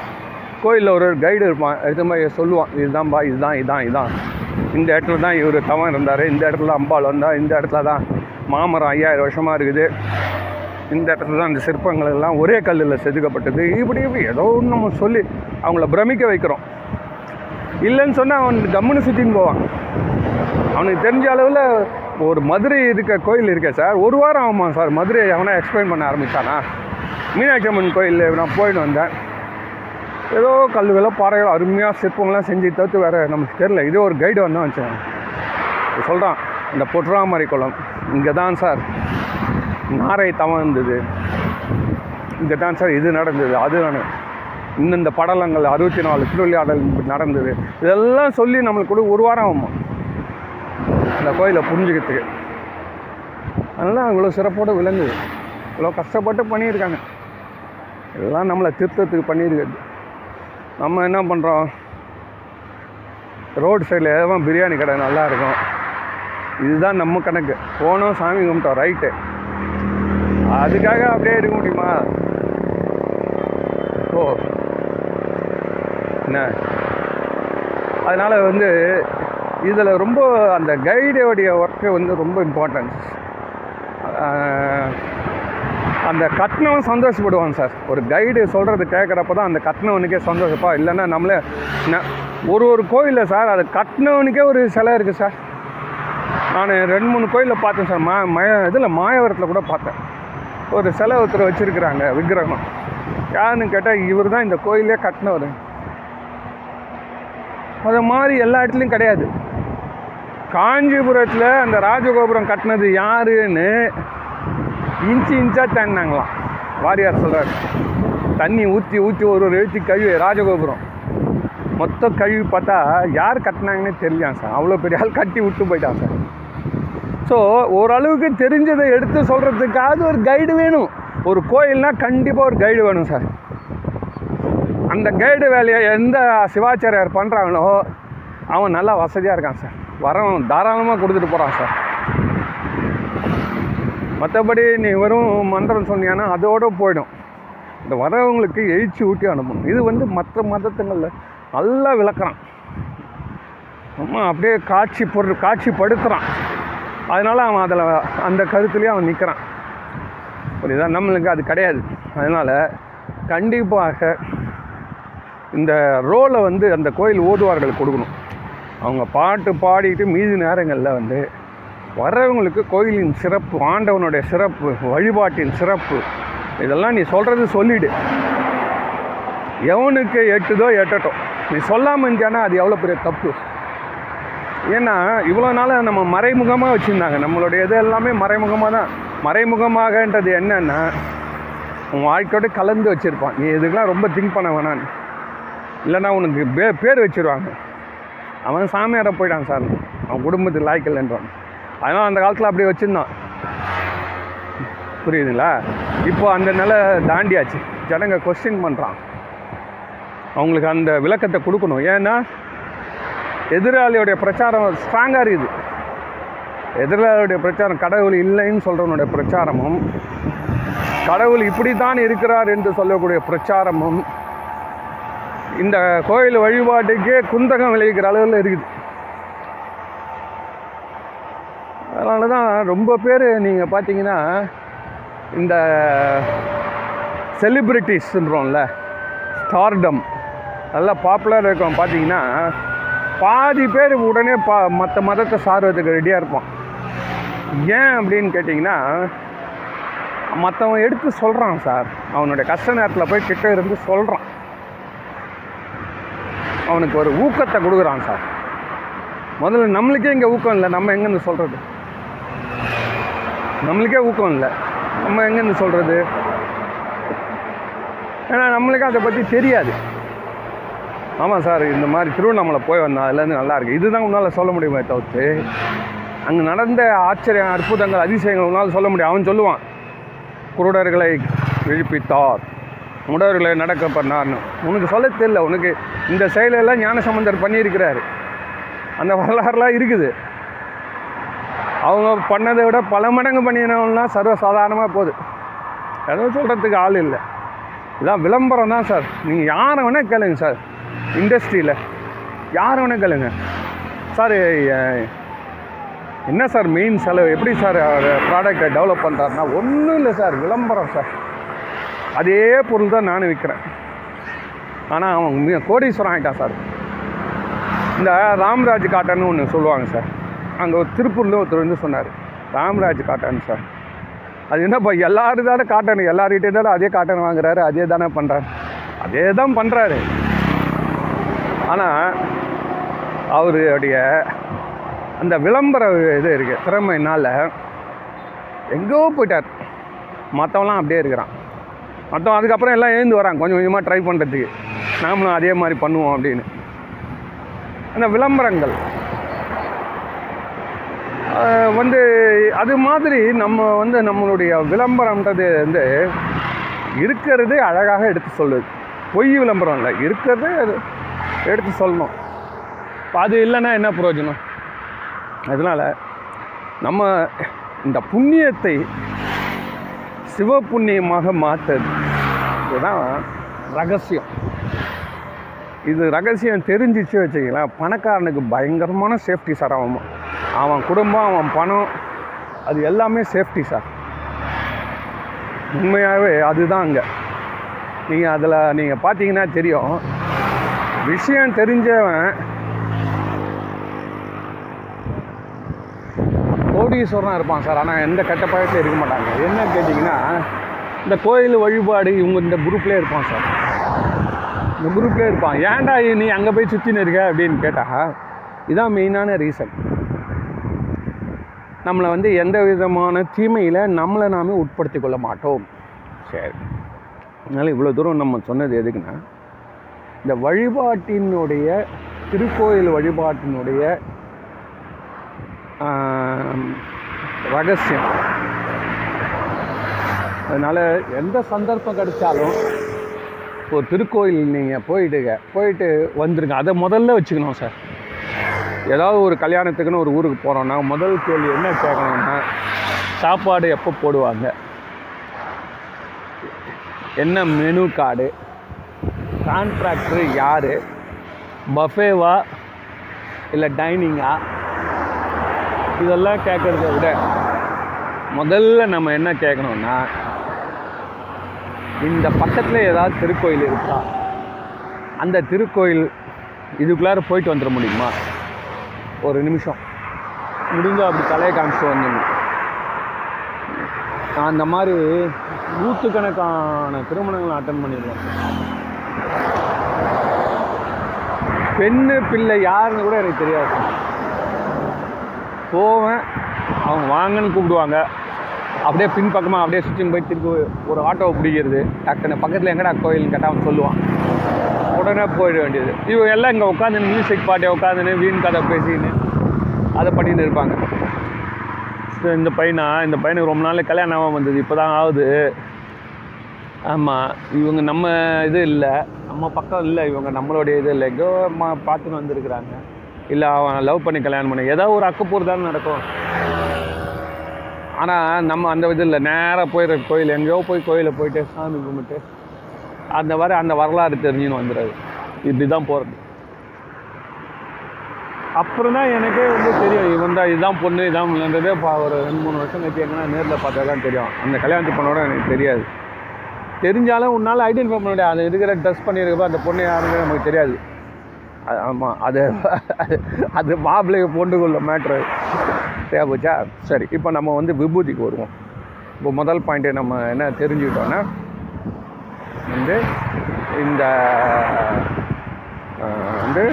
கோயிலில் ஒரு கைடு இருப்பான். எடுத்த மாதிரி சொல்லுவான் இதுதான்பா இதுதான் இதான் இதான். இந்த இடத்துல தான் இவர் தவன் இருந்தார். இந்த இடத்துல அம்பாள் வந்தால் இந்த இடத்துல தான் மாமரம் ஐயாயிரம் வருஷமாக இருக்குது. இந்த இடத்துல தான் இந்த சிற்பங்கள் எல்லாம் ஒரே கல்லில் செதுக்கப்பட்டது. இப்படி இப்படி ஏதோ ஒன்று நம்ம சொல்லி அவங்கள பிரமிக்க வைக்கிறோம். இல்லைன்னு சொன்னால் அவன் கம்முன்னு சுற்றின்னு போவான். அவனுக்கு தெரிஞ்ச அளவில் ஒரு மதுரை இருக்க கோயில் இருக்கே சார். ஒரு வாரம் ஆகுமா சார் மதுரை அவனா எக்ஸ்பிளைன் பண்ண ஆரம்பித்தானா மீனாட்சி அம்மன் கோயில் நான் போயிட்டு வந்தேன். ஏதோ கல்லுகளோ பாறைகளோ அருமையாக சிற்பங்கள்லாம் செஞ்சு தவிர்த்து வேறு நமக்கு தெரில இதே ஒரு கைடு வந்தான் வச்சேன் சொல்கிறான் இந்த பொற்றாமரை குளம். இங்கே தான் சார் நாரை தவம் இருந்தது இங்கே தான் சார் இது நடந்தது அது நடந்தது. இந்தந்த படலங்கள் அறுபத்தி நாலு திருவிளையாடல் நடந்தது. இதெல்லாம் சொல்லி நம்மளுக்கு கூட ஒரு வாரம் ஆகும்? அந்த கோயிலை புரிஞ்சுக்கிறதுக்கு. அதெல்லாம் இவ்வளோ சிறப்போடு விளங்குது. இவ்வளோ கஷ்டப்பட்டு பண்ணியிருக்காங்க. எல்லாம் நம்மளை திருத்தத்துக்கு பண்ணியிருக்கிறது. நம்ம என்ன பண்ணுறோம் ரோடு சைடில் எதுவும் பிரியாணி கடை நல்லாயிருக்கும் இதுதான் நம்ம கணக்கு. போனோம் சாமி கும்பிட்டோம் ரைட்டு அதுக்காக அப்படியே இருக்க முடியுமா? ஓ. என்ன? அதனால் வந்து இதில் ரொம்ப அந்த கைடோடைய ஒர்க்கு வந்து ரொம்ப இம்பார்ட்டன்ஸ் அந்த கட்டினவன் சந்தோஷப்படுவான் சார். ஒரு கைடு சொல்கிறது கேட்குறப்ப தான் அந்த கட்டினவனுக்கே சந்தோஷப்பா. இல்லைன்னா நம்மளே ந- ஒரு ஒரு கோயிலில் சார் அது கட்டினவனுக்கே ஒரு சிலை இருக்குது சார். நான் ரெண்டு மூணு கோயிலில் பார்த்தேன் சார். மா மய இதில் மாயவரத்தில் கூட பார்த்தேன். ஒரு சிலை ஒருத்தர் வச்சுருக்குறாங்க விக்கிரகம். யாருன்னு கேட்டால் இவர் தான் இந்த கோயிலே கட்டினவர். அது மாதிரி எல்லா இடத்துலையும் கிடையாது. காஞ்சிபுரத்தில் அந்த ராஜகோபுரம் கட்டினது யாருன்னு இன்ச்சு இன்ச்சாக தேங்கினாங்களாம் வாரியார் சொல்கிறார் தண்ணி ஊற்றி ஊற்றி ஒரு ஒரு எழுத்து கழுவி ராஜகோபுரம். மொத்தம் கழுவி பார்த்தா யார் கட்டினாங்கன்னே தெரியலையாம் சார். அவ்வளோ பெரிய ஆள் கட்டி விட்டு போயிட்டான் சார். ஸோ ஓரளவுக்கு தெரிஞ்சதை எடுத்து சொல்கிறதுக்காவது ஒரு கைடு வேணும். ஒரு கோயில்னால் கண்டிப்பாக ஒரு கைடு வேணும் சார். அந்த கைடு வேலையை எந்த சிவாச்சாரியார் பண்ணுறாங்களோ அவன் நல்லா வசதியாக இருக்கான் சார். வரவன் தாராளமாக கொடுத்துட்டு போகிறான் சார். மற்றபடி நீ வெறும் மந்திரம் சொன்னியானா அதோடு போயிடும். இந்த வரவங்களுக்கு எழுச்சி ஊட்டி அனுப்பணும். இது வந்து மற்ற மதத்துங்களில் நல்லா விளக்குறான். நம்ம அப்படியே காட்சி பொருள் காட்சிப்படுத்துகிறான் அதனால் அவன் அதில் அந்த கருத்துலேயே அவன் நிற்கிறான் புரியுதா? நம்மளுக்கு அது கிடையாது. அதனால் கண்டிப்பாக இந்த ரோலை வந்து அந்த கோயில் ஓதுவார்கள் கொடுக்கணும். அவங்க பாட்டு பாடிட்டு மீதி நேரங்களில் வந்து வர்றவங்களுக்கு கோயிலின் சிறப்பு ஆண்டவனுடைய சிறப்பு வழிபாட்டின் சிறப்பு. இதெல்லாம் நீ சொல்கிறது சொல்லிடு. எவனுக்கு எட்டுதோ எட்டட்டும். நீ சொல்லாமல் இருந்தியானா அது எவ்வளோ பெரிய தப்பு? ஏன்னா இவ்வளோ நாள் நம்ம மறைமுகமாக வச்சுருந்தாங்க. நம்மளுடைய இது எல்லாமே மறைமுகமாக தான் மறைமுகமாகன்றது என்னன்னா உன் வாழ்க்கையோட கலந்து வச்சுருப்பான். நீ இதுக்கெலாம் ரொம்ப திங்க் பண்ண வேணான்னு. இல்லைன்னா உனக்கு பே பேர் வச்சுருவாங்க. அவன் சாமியாரை போயிட்டான் சார். அவன் குடும்பத்துக்கு லாய்க்கலன்றான் அதனால் அந்த காலத்தில் அப்படி வச்சுருந்தோம் புரியுதுங்களா? இப்போ அந்த நிலை தாண்டியாச்சு. ஜனங்க கொஸ்டின் பண்ணுறான் அவங்களுக்கு அந்த விளக்கத்தை கொடுக்கணும். ஏன்னா எதிராளியோடைய பிரச்சாரம் ஸ்ட்ராங்காக இருக்குது. எதிராளியுடைய பிரச்சாரம் கடவுள் இல்லைன்னு சொல்கிறவனுடைய பிரச்சாரமும் கடவுள் இப்படித்தான் இருக்கிறார் என்று சொல்லக்கூடிய பிரச்சாரமும் இந்த கோயில் வழிபாட்டுக்கே குந்தகம் விளைவிக்கிற அளவில் இருக்குது. அதனால தான் ரொம்ப பேர் நீங்கள் பார்த்தீங்கன்னா இந்த செலிப்ரிட்டிஸ்ன்றோம்ல ஸ்டார்டம் நல்லா பாப்புலர் இருக்கும் பார்த்தீங்கன்னா பாதி பேர் உடனே பா மற்ற மதத்தை சார்வதுக்கு ரெடியாக இருப்பான். ஏன் அப்படின்னு கேட்டிங்கன்னா மற்றவன் எடுத்து சொல்கிறான் சார். அவனுடைய கஷ்ட நேரத்தில் போய் கிட்ட இருந்து சொல்கிறான் அவனுக்கு ஒரு ஊக்கத்தை கொடுக்குறான் சார். முதல்ல நம்மளுக்கே இங்கே ஊக்கம் இல்லை நம்ம எங்கேருந்து சொல்கிறது நம்மளுக்கே ஊக்கம் இல்லை. நம்ம எங்கேருந்து சொல்கிறது ஏன்னா நம்மளுக்கு அதை பற்றி தெரியாது. ஆமாம் சார் இந்த மாதிரி திருவண்ணாமலை போய் வந்தால் அதுலேருந்து நல்லா இருக்குது இதுதான் உன்னால் சொல்ல முடியுமே தவிர்த்து அங்கே நடந்த ஆச்சரியம் அற்புதங்கள் அதிசயங்கள் உன்னால் சொல்ல முடியும். அவன் சொல்லுவான் குருடர்களை விழிப்பித்தார் முடவர்களை நடக்க பண்ணார்னு. உனக்கு சொல்ல தெரியல. உனக்கு இந்த செயலெல்லாம் ஞானசம்பந்தர் பண்ணியிருக்கிறாரு. அந்த வரலாறுலாம் இருக்குது. அவங்க பண்ணதை விட பல மடங்கு பண்ணினவங்களாம் சர்வசாதாரணமாக போகுது. எதுவும் சொல்கிறதுக்கு ஆள் இல்லை. இதான் விளம்பரம் தான் சார். நீங்கள் யாரை வேணால் கேளுங்க சார். இண்டஸ்ட்ரியில். யாரை வேணால் கேளுங்க. சார் என்ன சார் மெயின் செலவு? எப்படி சார் ப்ராடக்டை டெவலப் பண்ணுறாருனா ஒன்றும் இல்லை சார். விளம்பரம் சார். அதே பொருள் தான் நானும் விற்கிறேன் ஆனால் அவன் மிக கோடீஸ்வரம் ஆகிட்டான் சார். இந்த ராம்ராஜ் காட்டன்னு ஒன்று சொல்லுவாங்க சார். அங்கே ஒரு திருப்பூரில் ஒருத்தர் வந்து சொன்னார் ராமராஜ் காட்டன் சார். அது என்னப்பா எல்லாரும் தானே காட்டன் எல்லார்கிட்டே தானே அதே காட்டன் வாங்குறாரு அதே தானே பண்ணுறாரு அதே தான் பண்ணுறாரு ஆனால் அவருடைய அந்த விளம்பர இது இருக்குது திறமையினால் எங்கேயோ போயிட்டார். மற்றவெல்லாம் அப்படியே இருக்கிறான். மற்றவன் அதுக்கப்புறம் எல்லாம் எழுந்து வரான் கொஞ்சம் கொஞ்சமாக ட்ரை பண்ணுறதுக்கு நாமளும் அதே மாதிரி பண்ணுவோம் அப்படின்னு. அந்த விளம்பரங்கள். வந்து அது மாதிரி நம்ம வந்து நம்மளுடைய விளம்பரம்ன்றது வந்து இருக்கிறது அழகாக எடுத்து சொல்லுது. பொய் விளம்பரம் இல்லை இருக்கிறது அது எடுத்து சொல்லணும். இப்போ அது இல்லைன்னா என்ன பிரயோஜனம்? அதனால் நம்ம இந்த புண்ணியத்தை சிவ புண்ணியமாக மாற்றுறது இதுதான் ரகசியம். இது ரகசியம் தெரிஞ்சிச்சு வச்சுக்கலாம் பணக்காரனுக்கு பயங்கரமான சேஃப்டி சார் அவன். அவன் குடும்பம் அவன் பணம் அது எல்லாமே சேஃப்டி சார் உண்மையாகவே அதுதான் அங்கே. நீங்கள் அதில் நீங்கள் பார்த்தீங்கன்னா தெரியும். விஷயம் தெரிஞ்சவன் கோடீஸ்வரனாக இருப்பான் சார் ஆனால் எந்த கெட்ட பழக்கத்தையும் இருக்க மாட்டாங்க. என்ன கேட்டிங்கன்னா இந்த கோயில் வழிபாடு இவங்க இந்த குரூப்லேயே இருப்பான் சார் இந்த குரூப்லேயே இருப்பான். ஏன்டா நீ அங்கே போய் சுற்றின்னு இருக்க? அப்படின்னு கேட்டால் இதுதான் மெயினான ரீசன் நம்மளை வந்து எந்த விதமான தீமையில் நம்மளை நாமே உட்படுத்தி கொள்ள மாட்டோம். சரி. அதனால் இவ்வளோ தூரம் நம்ம சொன்னது எதுக்குன்னா இந்த வழிபாட்டினுடைய திருக்கோயில் வழிபாட்டினுடைய ரகசியம். அதனால் எந்த சந்தர்ப்பம் கிடைச்சாலும் ஒரு திருக்கோயில் நீங்கள் போயிடுங்க. போயிட்டு வந்துருங்க. அதை முதல்ல வச்சுக்கணும் சார் ஏதாவது ஒரு கல்யாணத்துக்குன்னு ஒரு ஊருக்கு போகிறோன்னா முதல் கேள்வி என்ன கேட்கணும்னா சாப்பாடு எப்போ போடுவாங்க? என்ன மெனு கார்டு கான்ட்ராக்டரு யார்? பஃபேவா இல்லை டைனிங்கா இதெல்லாம் கேட்குறத விட முதல்ல நம்ம என்ன கேட்கணும்னா இந்த பக்கத்தில் ஏதாவது திருக்கோயில் இருக்கா? அந்த திருக்கோயில் இதுக்குள்ளார போயிட்டு வந்துட முடியுமா? ஒரு நிமிஷம். முடிஞ்சால் அப்படி தலையை காமிச்சிட்டு வந்துடணும் நான் அந்த மாதிரி நூற்றுக்கணக்கான திருமணங்களை அட்டன் பண்ணிடுவேன் பெண்ணு பிள்ளை யாருன்னு கூட எனக்கு தெரியாது. போவேன். அவங்க வாங்கன்னு கூப்பிடுவாங்க. அப்படியே பின்பக்கமாக அப்படியே சுற்றி போய் திருப்பி ஒரு ஆட்டோவை பிடிக்கிறது. டக்குன்னு பக்கத்தில் எங்கடா கோயில்னு கேட்டால் அவன் சொல்லுவான். உடனே போயிட வேண்டியது. இவங்க எல்லாம் இங்கே உட்காந்து மியூசிக் பாட்டை உட்காந்துன்னு வீண் கதை பேசின்னு அதை பண்ணிட்டு இருப்பாங்க. ஸோ இந்த பையனா இந்த பையனுக்கு ரொம்ப நாள் கல்யாணம் வந்தது. இப்போ தான் ஆகுது. ஆமாம் இவங்க நம்ம இது இல்லை. நம்ம பக்கம் இல்லை. இவங்க நம்மளுடைய இது இல்லை. எங்கோ பார்த்துன்னு வந்திருக்கிறாங்க. இல்லை அவன் லவ் பண்ணி கல்யாணம் பண்ணி ஏதாவது ஒரு அக்கப்பூர் தானே நடக்கும். ஆனால் நம்ம அந்த இது இல்லை நேராக போயிடுற கோயில் எங்கேயோ போய் கோயிலில் போயிட்டு சாமி கும்பிட்டு அந்த வர அந்த வரலாறு தெரிஞ்சுன்னு வந்துடுறது இப்படி தான் போகிறது அப்புறம் தான் எனக்கே வந்து தெரியும் இவன் தான் இதுதான் பொண்ணு இதான் இல்லைன்றதே ஒரு ரெண்டு மூணு வருஷம் கழிச்சு எங்கன்னா நேரில் பார்த்தா தான் தெரியும். அந்த கல்யாணத்து பொண்ணோட எனக்கு தெரியாது. தெரிஞ்சாலும் உன்னால் ஐடென்டிஃபை பண்ண முடியாது. அது இருக்கிற ட்ரெஸ் பண்ணியிருக்கப்போ அந்த பொண்ணு யாருமே நமக்கு தெரியாது. அது ஆமாம் அது அது- மாப்பிள்ளைக்கு பொண்டு பொண்ணுக்குள்ள மேட்ரு தேவைப்போச்சா சரி இப்போ நம்ம வந்து விபூதிக்கு வருவோம். இப்போ முதல் பாயிண்ட்டு நம்ம என்ன தெரிஞ்சுக்கிட்டோன்னா வந்து இந்த வந்து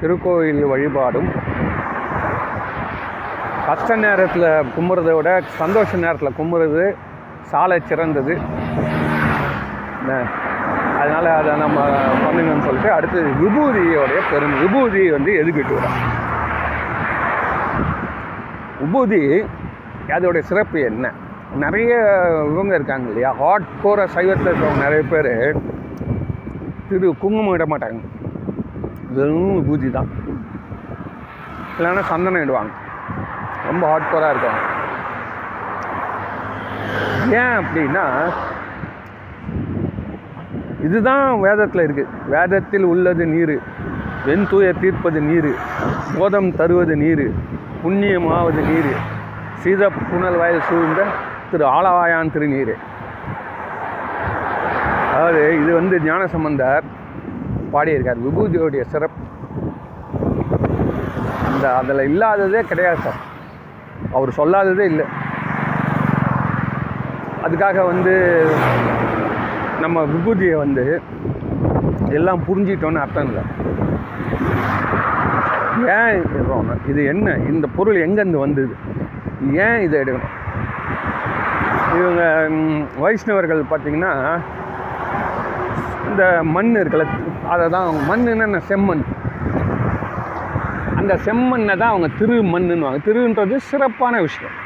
திருக்கோயில் வழிபாடும் கஷ்ட நேரத்தில் கும்புறதை விட சந்தோஷ நேரத்தில் கும்புறது சாலை சிறந்தது. அதனால் அதை நம்ம பண்ணுங்கன்னு சொல்லிட்டு அடுத்தது விபூதியோடைய பெருமை. விபூதி வந்து எதுக்கிட்டு வரோம் உபூதி அதோடைய சிறப்பு என்ன? நிறைய இவங்க இருக்காங்க இல்லையா? ஹாட் கோர சைவத்தில் இருக்கிறவங்க நிறைய பேர் திரு குங்குமம் இட மாட்டாங்க. வெறும் விபூதி தான். இல்லைன்னா சந்தனம் இடுவாங்க. ரொம்ப ஹாட் கோராக இருக்காங்க ஏன் அப்படின்னா இதுதான் வேதத்தில் இருக்குது வேதத்தில் உள்ளது நீர் வெண்தூய தீர்ப்பது நீர் போதம் தருவது நீர். புண்ணியமாவது நீர். சீத புனல் வயல் சூழ்ந்த திரு ஆலவாயான் திருநீர். அதாவது இது வந்து ஞானசம்பந்தர் பாடியிருக்கார். விபூதியோடைய சிறப்பு. அந்த அதில் இல்லாததே கிடையாது சார். அவர் சொல்லாததே இல்லை. அதுக்காக வந்து நம்ம விபூதியை வந்து எல்லாம் புரிஞ்சிட்டோன்னு அர்த்தம் இல்லை. ஏன் இடுறோம்னா இது என்ன? இந்த பொருள் எங்கேருந்து வந்தது? ஏன் இதை எடுக்கணும்? இவங்க வைஷ்ணவர்கள் பார்த்திங்கன்னா இந்த மண் இருக்கல அதை தான் மண்ணுன்னா என்ன செம்மண். அந்த செம்மண்ணை தான் அவங்க திரு மண்ணுன்னுவாங்க திருன்றது சிறப்பான விஷயம்.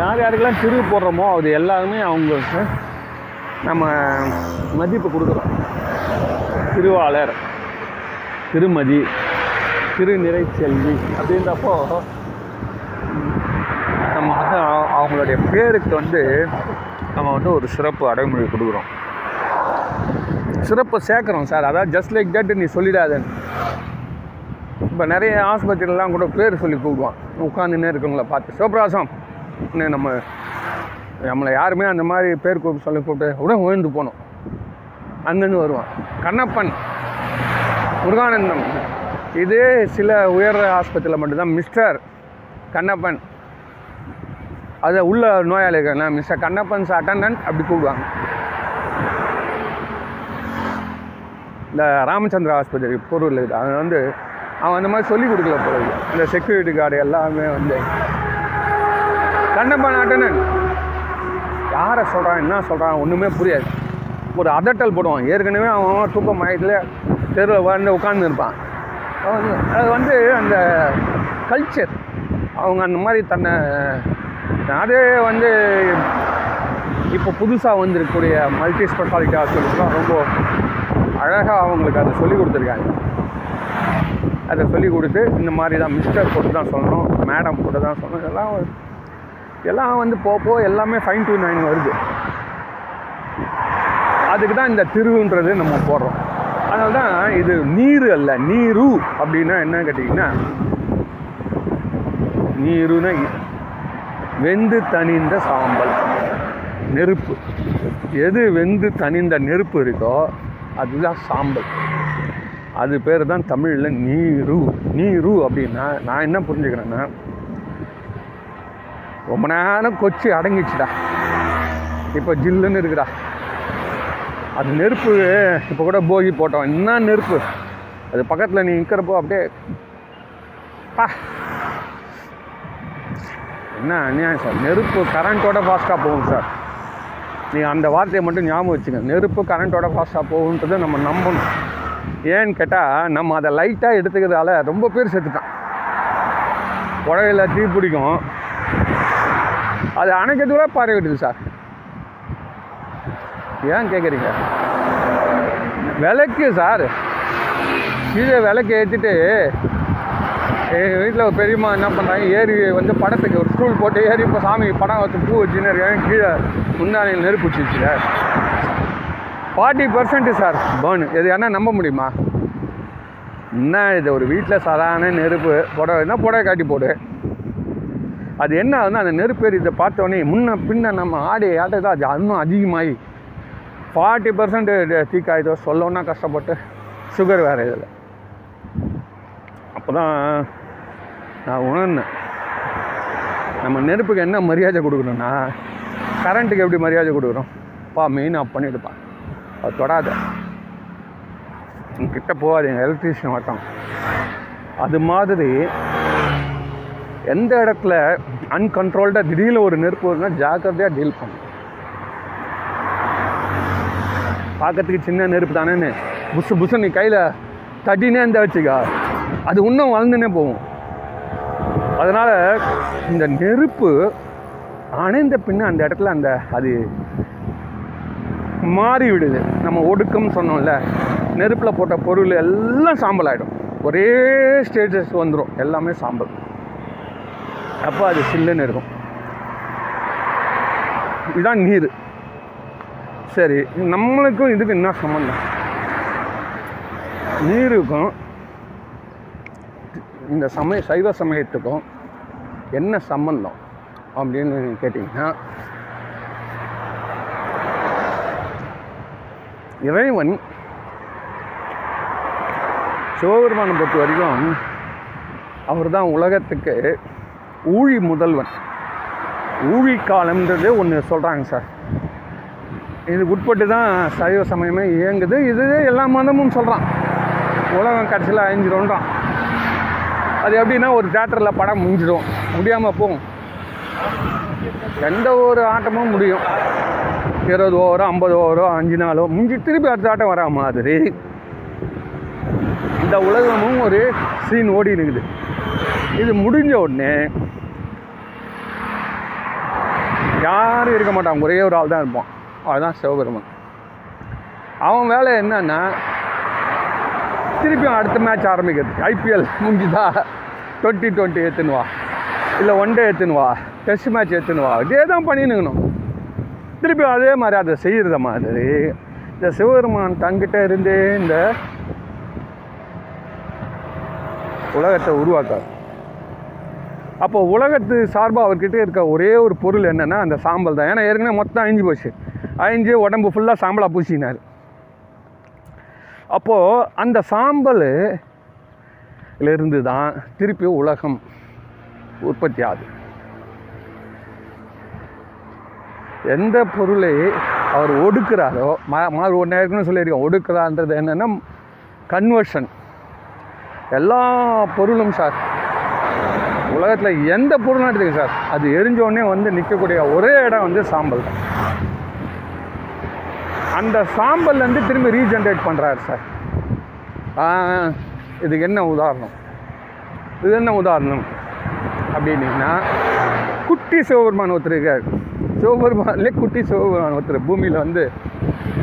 யார் யாருக்கெல்லாம் திரு போடுறோமோ அது எல்லாருமே அவங்களுக்கு நம்ம மதிப்பு கொடுக்குறோம். திருவாளர் திருமதி திருநிறை செல்வி அப்படின்றப்போ நம்ம வந்து அவங்களுடைய பேருக்கு வந்து நம்ம வந்து ஒரு சிறப்பு அடைமொழி கொடுக்குறோம். சிறப்பு சேர்க்குறோம் சார். அதாவது ஜஸ்ட் லைக் தட் நீ சொல்லிடாதேன்னு இப்போ நிறைய ஆஸ்பத்திரிலாம் கூட பேர் சொல்லி கூப்பிடுவான். உட்காந்துன்னே இருக்கவங்கள பார்த்து சிவபிராசம் நம்ம நம்மளை யாருமே அந்த மாதிரி பேர் கூப்பிட்டு சொல்லி கூப்பிட்டு உடனே உயர்ந்து போனோம். அங்கேருந்து வருவான். கண்ணப்பன் முருகானந்தம். இது சில உயர் ஆஸ்பத்திரியில் மட்டும்தான். மிஸ்டர் கண்ணப்பன். அது உள்ள நோயாளிகள் மிஸ்டர் கண்ணப்பன்ஸ் அட்டண்டன்ட் அப்படி கூப்பிடுவாங்க. இந்த ராமச்சந்திரா ஆஸ்பத்திரி பொருள் இருக்குது அவன் வந்து அவன் அந்த மாதிரி சொல்லிக் கொடுக்கல போகிறது இந்த செக்யூரிட்டி கார்டு எல்லாமே வந்து கண்ணப்பன் அட்டண்டன்ட் யாரை சொல்கிறான் என்ன சொல்கிறான் ஒன்றுமே புரியாது. ஒரு அதட்டல் போடுவான். ஏற்கனவே அவன் அவன் தூக்க மயத்தில் தெருவில் வந்து உட்காந்துருப்பான் அது வந்து அந்த கல்ச்சர் அவங்க அந்த மாதிரி தன்னை அதே வந்து இப்போ புதுசாக வந்திருக்கக்கூடிய மல்டி ஸ்பெஷாலிட்டி ஹாஸ்பிட்டல்ஸ்லாம் ரொம்ப அழகாக அவங்களுக்கு அதை சொல்லி கொடுத்துருக்காங்க. அதை சொல்லி கொடுத்து இந்த மாதிரி தான் மிஸ்டர் போட்டு தான் சொல்லணும் மேடம் போட்டு தான் சொல்லணும். இதெல்லாம் எல்லாம் வந்து போக போக எல்லாமே ஃபைன் டூ நைன் வருது. அதுக்கு தான் இந்த திருவுன்றது நம்ம போடுறோம். அதனால தான் இது நீர் அல்ல நீரு அப்படின்னா என்னன்னு கேட்டிங்கன்னா நீருன்னா வெந்து தணிந்த சாம்பல் நெருப்பு. எது வெந்து தணிந்த நெருப்பு இருக்கோ அதுதான் சாம்பல். அது பேர் தான் தமிழில் நீரு. நீரு அப்படின்னா நான் என்ன புரிஞ்சுக்கிறேன்னா ரொம்ப நேரம் கொச்சி அடங்கிச்சுடா இப்போ ஜில்லுன்னு இருக்குடா. அது நெருப்பு இப்போ கூட போகி போட்டோம். என்ன நெருப்பு? அது பக்கத்தில் நீ நிற்கிறப்போ அப்படியே பா. என்ன அநியாயம் சார்? நெருப்பு கரண்ட்டோட ஃபாஸ்ட்டாக போகும் சார். நீங்கள் அந்த வார்த்தையை மட்டும் ஞாபகம் வச்சுங்க. நெருப்பு கரண்ட்டோட ஃபாஸ்ட்டாக போகுன்றதை நம்ம நம்பணும். ஏன்னு கேட்டால் நம்ம அதை லைட்டாக எடுத்துக்கிறதால ரொம்ப பேர் செத்துட்டான். புடவையில் தீ பிடிக்கும். அது அணைக்கிறதுக்குள்ள பாறை விட்டுது சார். ஏன் கேட்குறீங்க விளக்கு சார். கீழே விளக்கு ஏற்றிட்டு எங்கள் வீட்டில் ஒரு பெரியம்மா என்ன பண்ணுறாங்க ஏறி வந்து படத்துக்கு ஒரு ஸ்டூல் போட்டு ஏறி இப்போ சாமி படம் வச்சு பூ வச்சுன்னு இருக்காங்க. கீழே முந்தானையில் நெருப்பு வச்சுச்சு ஃபார்ட்டி பர்சன்ட்டு சார் பேர்னு இது என்ன நம்ப முடியுமா? என்ன இது ஒரு வீட்டில் சாதாரண நெருப்பு புடவைனா புடவை காட்டி போடு. அது என்ன ஆகுதுன்னா அந்த நெருப்பு இதை பார்த்தோன்னே முன்ன பின்ன நம்ம ஆடி ஆட்டை அது இன்னும் அதிகமாகி ஃபார்ட்டி பர்சன்ட் தீக்காயுதோ சொல்லணும்னா கஷ்டப்பட்டு சுகர் வேறு இதில். அப்போ தான் நான் உணர்ந்தேன். நம்ம நெருப்புக்கு என்ன மரியாதை கொடுக்கணும்னா கரண்ட்டுக்கு எப்படி மரியாதை கொடுக்குறோம் பா மெயின் ஆஃப் பண்ணிவிடுப்பான் அது தொடாத. கிட்ட போகாது போகாதீங்க எலக்ட்ரீஷியன் வட்டம் அது மாதிரி எந்த இடத்துல அன்கண்ட்ரோல்டாக திடீர்னு ஒரு நெருப்பு வருதுன்னா ஜாக்கிரதையாக டீல் பண்ணும் பார்க்கறதுக்கு சின்ன நெருப்பு தானேன்னு. புசு புசு நீ கையில் தட்டினே இருந்தா வச்சுக்கா. அது இன்னும் வளர்ந்துனே போகும். அதனால் இந்த நெருப்பு அணைந்த பின்ன அந்த இடத்துல அந்த அது மாறி விடுது. நம்ம ஒடுக்கம் சொன்னோம்ல நெருப்பில் போட்ட பொருள் எல்லாம் சாம்பல் ஆகிடும் ஒரே ஸ்டேஜஸ் வந்துடும் எல்லாமே சாம்பல். அப்போ அது சில்லுன்னு இருக்கும். இதுதான் நீர். சரி நம்மளுக்கும் இதுக்கு என்ன சம்மந்தம்? நீருக்கும் இந்த சமய சைவ சமயத்துக்கும் என்ன சம்பந்தம் அப்படின்னு கேட்டிங்கன்னா இறைவன் சிவபெருமானை பொறுத்த வரைக்கும் அவர் தான் உலகத்துக்கு ஊழி முதல்வன். ஊழி காலம்ன்றது ஒன்று சொல்கிறாங்க சார். இது உட்பட்டு தான் சைவ சமயமே இயங்குது. இது எல்லா மதமும் சொல்கிறான் உலகம் கடைசியில் அழிஞ்சிடும்ன்றான். அது எப்படின்னா ஒரு தேட்டரில் படம் முடிஞ்சிடும். முடியாமல் போகும். எந்த ஒரு ஆட்டமும் முடியும். இருபது ஓவரோ ஐம்பது ஓவரோ அஞ்சு நாளோ முடிஞ்சு திருப்பி அடுத்த ஆட்டம் வரா மாதிரி. இந்த உலகமும் ஒரு சீன் ஓடி இருக்குது. இது முடிஞ்ச உடனே யாரும் இருக்க மாட்டான் ஒரே ஒரு ஆள் தான் இருப்பான். அதுதான் சிவபெருமன். அவன் வேலை என்னன்னா திருப்பியும் அடுத்த மேட்ச் ஆரம்பிக்கிறது ஐபிஎல் முடிஞ்சுதா? டுவெண்ட்டி டுவெண்ட்டி எடுத்துன்னு வா. இல்லை ஒன் டே எடுத்துன்னு வா. டெஸ்ட் மேட்ச் எடுத்துன்னு வா. இதே தான் பண்ணினுக்கணும். திருப்பி அதே மாதிரி அதை செய்கிறத மாதிரி இந்த சிவபெருமான் தங்கிட்ட இருந்தே இந்த உலகத்தை உருவாக்கார். அப்போ உலகத்து சார்பாக அவர்கிட்ட இருக்க ஒரே ஒரு பொருள் என்னென்னா அந்த சாம்பல் தான். ஏன்னா ஏற்கனவே மொத்தம் அழிஞ்சு போச்சு. அழிஞ்சு உடம்பு ஃபுல்லாக சாம்பலாக பூசினார். அப்போது அந்த சாம்பல் இருந்து தான் திருப்பி உலகம் உற்பத்தி ஆகுது. எந்த பொருளை அவர் ஒடுக்குறாரோ மா மா ஒன்று ஏற்கனவே சொல்லியிருக்கோம். ஒடுக்கிறான்றது என்னென்னா கன்வர்ஷன் எல்லா பொருளும் சார் உலகத்தில் எந்த பொருளும் எடுத்துக்க சார். அது எரிஞ்சோடனே வந்து நிற்கக்கூடிய ஒரே இடம் வந்து சாம்பல் தான். அந்த சாம்பல்லேருந்து திரும்பி ரீஜென்ரேட் பண்ணுறாரு சார். இதுக்கு என்ன உதாரணம்? இது என்ன உதாரணம்? அப்படின்னிங்கன்னா குட்டி சிவபெருமான் ஒருத்தர் இருக்கார். சிவபெருமான்லேயே குட்டி சிவபெருமான் ஒருத்தர் பூமியில் வந்து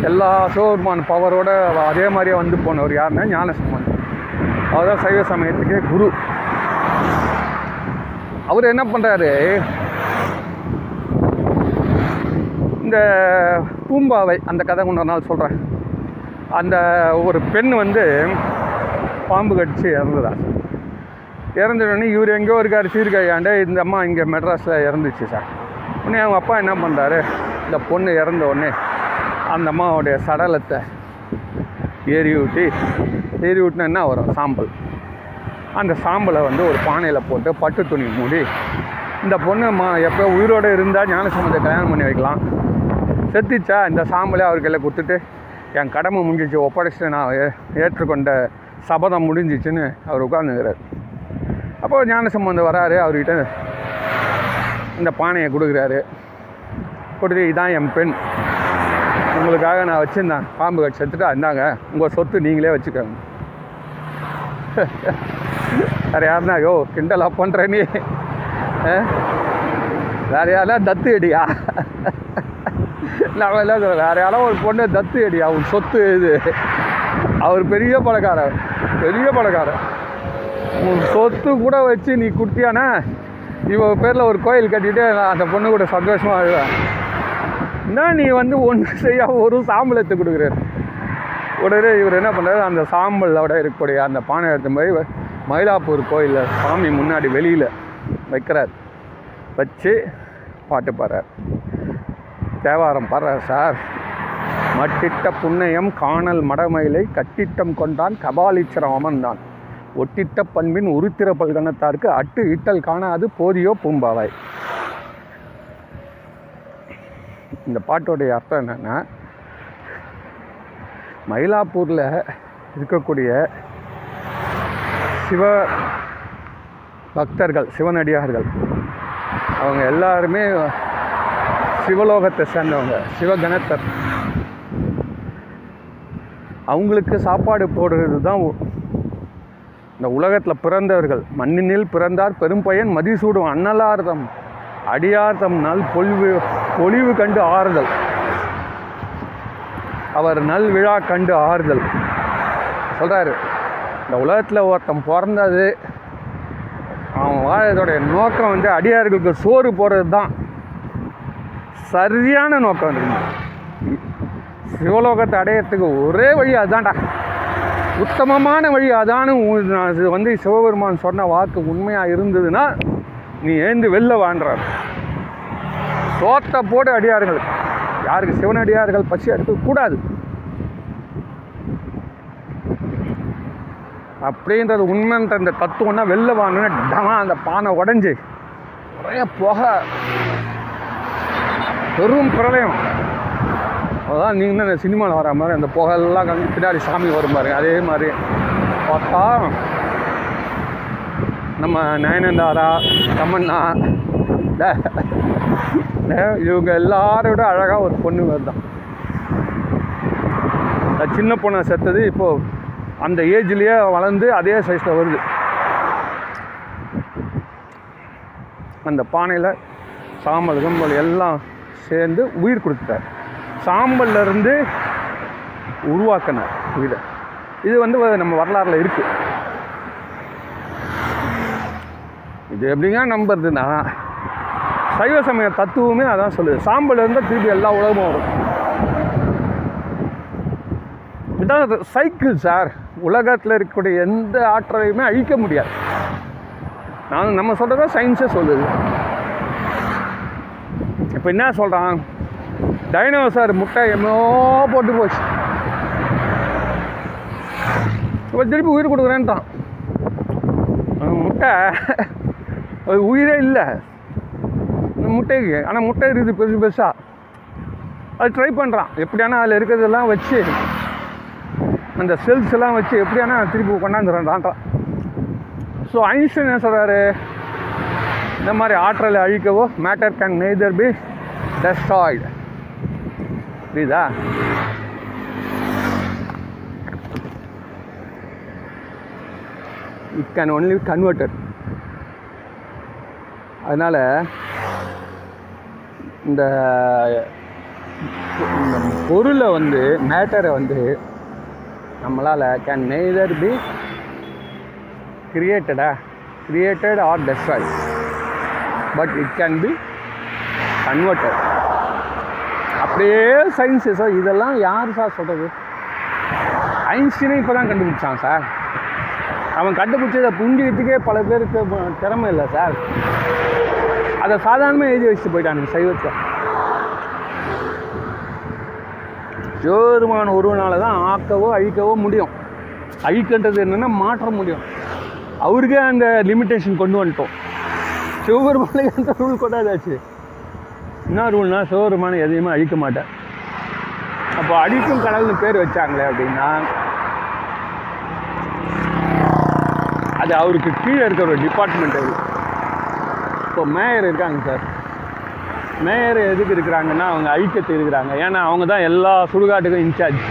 எல்லா சிவபெருமான் பவரோட அதே மாதிரியே வந்து போனவர் யாருன்னா ஞானசம்பந்தர் அவர் தான் சைவ சமயத்துக்கே குரு. அவர் என்ன பண்ணுறாரு இந்த பூம்பாவை அந்த கதை கொண்டு நாள் சொல்கிறேன் அந்த ஒரு பெண் வந்து பாம்பு கடிச்சு இறந்துதா? இறந்துடனே இவர் எங்கேயோ இருக்கார் சீர்காழியாண்ட. இந்த அம்மா இங்கே மெட்ராஸில் இறந்துச்சு சார். உடனே அவங்க அப்பா என்ன பண்ணுறாரு இந்த பொண்ணு இறந்த உடனே அந்த அம்மாவுடைய சடலத்தை ஏறி ஊட்டி ஏறி ஊட்டினா என்ன வரும்? சாம்பல். அந்த சாம்பலை வந்து ஒரு பானையில் போட்டு பட்டு துணி மூடி இந்த பொண்ணு மா எப்போ உயிரோடு இருந்தால் ஞானசம்பந்தத்தை கல்யாணம் பண்ணி வைக்கலாம். செத்துச்சா இந்த சாம்பலை அவர் கையில் கொடுத்துட்டு என் கடமை முடிஞ்சிச்சு ஒப்படைச்சிட்டு நான் ஏ- ஏற்றுக்கொண்ட சபதம் முடிஞ்சிச்சுன்னு அவர் உட்கார்ந்துக்கிறார். அப்போ ஞானசம்பந்தம் வராரு அவர்கிட்ட இந்த பானையை கொடுக்குறாரு. கொடுத்து இதான் என் பெண். உங்களுக்காக நான் வச்சுருந்தேன். பாம்பு கட்சி எடுத்துட்டு இருந்தாங்க உங்கள் சொத்து நீங்களே வச்சுக்கோங்க. <laughs> வேறு யாருனா யோ கிண்டலா பண்ணுற நீ. <laughs> ஆ? வேற யாரா தத்து அடியா? <laughs> நான் எல்லாம் சொல்ல வேறு யாரோ ஒரு பொண்ணு தத்து அடி அவர் சொத்து இது. அவர் பெரிய பணக்காரர் பெரிய பணக்காரர். உன் சொத்து கூட வச்சு நீ குட்டியானா? இவ பேரில் ஒரு கோயில் கட்டிட்டு நான் அந்த பொண்ணு கூட சந்தோஷமாக அழுவேன் என்ன நீ வந்து ஒன்று செய்ய ஒரு சாம்பலத்தை கொடுக்குறாரு உடனே இவர் என்ன பண்ணுறாரு அந்த சாம்பலோட இருக்கக்கூடிய அந்த பானை எடுத்து போய் மயிலாப்பூர் கோயிலில் சாமி முன்னாடி வெளியில் வைக்கிறார். வச்சு பாட்டு பாடுறார். தேவாரம் பாடுறார் சார். மட்டிட்ட புண்ணியம் காணல் மடமயிலை கட்டிட்டம் கொண்டான் கபாலீச்சரம் அமர்ந்தான். ஒட்டிட்ட பண்பின் உருத்திர பல்கணத்தாருக்கு அட்டு இட்டல் காணாது போதியோ பூம்பாவாய். இந்த பாட்டோடைய அர்த்தம் என்னென்னா மயிலாப்பூரில் இருக்கக்கூடிய சிவ பக்தர்கள் சிவனடியார்கள் அவங்க எல்லாருமே சிவலோகத்தை சேர்ந்தவங்க சிவகணத்தர். அவங்களுக்கு சாப்பாடு போடுறது தான் இந்த உலகத்தில் பிறந்தவர்கள். மண்ணினில் பிறந்தார் பெரும்பயன் மதிசூடும் அன்னலார்தம் அடியார்தம் நல் பொலிவு பொழிவு கண்டு ஆறுதல். அவர் நல் விழா கண்டு ஆறுதல். சொல்கிறாரு இந்த உலகத்தில் ஒருத்தன் பிறந்தது அவன் வாழறதோடைய நோக்கம் வந்து அடியார்களுக்கு சோறு போடுறது தான் சரியான நோக்கம் இருக்கு சிவலோகத்தை அடையிறதுக்கு ஒரே வழி அதுதான்டா உத்தமமான வழி அதானு உ- நான் இது வந்து சிவபெருமான் சொன்ன வாக்கு உண்மையாக இருந்ததுன்னா நீ ஏந்து வெளில வாண்டுறார் சோத்தை போடு அடியார்கள். யாருக்கு சிவனடியார்கள் பசி எடுக்கக்கூடாது அப்படின்றது உண்மைன்ற இந்த தத்துவம்னா வெளில வாங்கினா டமா அந்த பானை உடஞ்சி ஒரே புகை. பெரும் பிரளயம். அதான் நீங்கள் இந்த சினிமாவில் வர மாதிரி அந்த புகையெல்லாம் கண்டு பின்னாடி சாமி வரும் பாருங்க அதே மாதிரி பார்த்தா நம்ம நயனந்தாரா தமன்னா. இவங்க எல்லாரை விட அழகாக ஒரு பொண்ணு வருதான் அந்த சின்ன பொண்ணை செத்தது இப்போது அந்த ஏஜ்லேயே வளர்ந்து அதே சைஸில் வருது. அந்த பானையில் சாம்பல் கம்பல் எல்லாம் சேர்ந்து உயிர் கொடுத்தார் சாம்பல்லேருந்து உருவாக்கினார் உயிரை. இது வந்து நம்ம வரலாறில் இருக்கு. இது எப்படிங்க நம்புறதுன்னா சைவ சமய தத்துவமே அதான் சொல்லுது. சாம்பல் இருந்தால் திருப்பி எல்லா உலகமும் வரும். இதான் சைக்கிள் சார் உலகத்தில் இருக்கக்கூடிய எந்த ஆற்றலையுமே அழிக்க முடியாது. நான் நம்ம சொல்கிறத சயின்ஸே சொல்லுது. இப்போ என்ன சொல்கிறான் டைனோசர் முட்டை எம்மோ போட்டு போச்சு. இப்போ திருப்பி உயிர் கொடுக்குறேன்ட்டான். அந்த முட்டை. அது உயிரே இல்லை. இந்த முட்டைக்கு. ஆனால் முட்டை இருக்குது பெருசு பெருசாக அது ட்ரை பண்ணுறான் எப்படியானா அதில் இருக்கிறதெல்லாம் வச்சு அந்த செல்ஸ் எல்லாம் வச்சு எப்படியானா திருப்பி கொண்டாந்துடுறான்றான் ஸோ ஐன்ஸ்டைன் என்ன சொல்கிறாரு இந்த மாதிரி ஆற்றலை அழிக்கவோ matter can neither be destroyed புரியுதா? இட் கேன் ஒன்லி கன்வெர்டட் அதனால் இந்த இந்த பொருளை வந்து மேட்டரை வந்து நம்மளால் can neither be கிரியேட்டடா created or destroyed but it can be converted அப்படியே சயின்ஸு சார் இதெல்லாம் யார் சார் சொல்கிறது ஐன்ஸ்டீனே இப்போ தான் கண்டுபிடிச்சான் சார் அவன் கண்டுபிடிச்சதை புரிஞ்சுக்கிறதுக்கே பல பேருக்கு திறமை இல்லை சார் அதை சாதாரணமாக எழுதி வச்சுட்டு போயிட்டானுங்க சைவத்தை ஜோருமான ஒருவனால தான் ஆக்கவோ அழிக்கவோ முடியும். அழிக்கின்றது என்னென்னா மாற்ற முடியும். அவருக்கே அந்த லிமிட்டேஷன் கொண்டு வந்துட்டோம். சிவபெருமானுக்கு அந்த ரூல் கொண்டாதாச்சு என்ன ரூல்னா சிவபெருமானை எதையுமே அழிக்க மாட்டேன் அப்போ அழிக்கும் கடல்னு பேர் வச்சாங்களே அப்படின்னா அது அவருக்கு கீழே இருக்கிற ஒரு டிபார்ட்மெண்ட் அது. இப்போ மேயர் இருக்காங்க சார் மேயர் எதுக்கு இருக்கிறாங்கன்னா அவங்க ஐக்கியத்து இருக்கிறாங்க. ஏன்னா அவங்க தான் எல்லா சுடுகாட்டுக்கும் இன்சார்ஜ்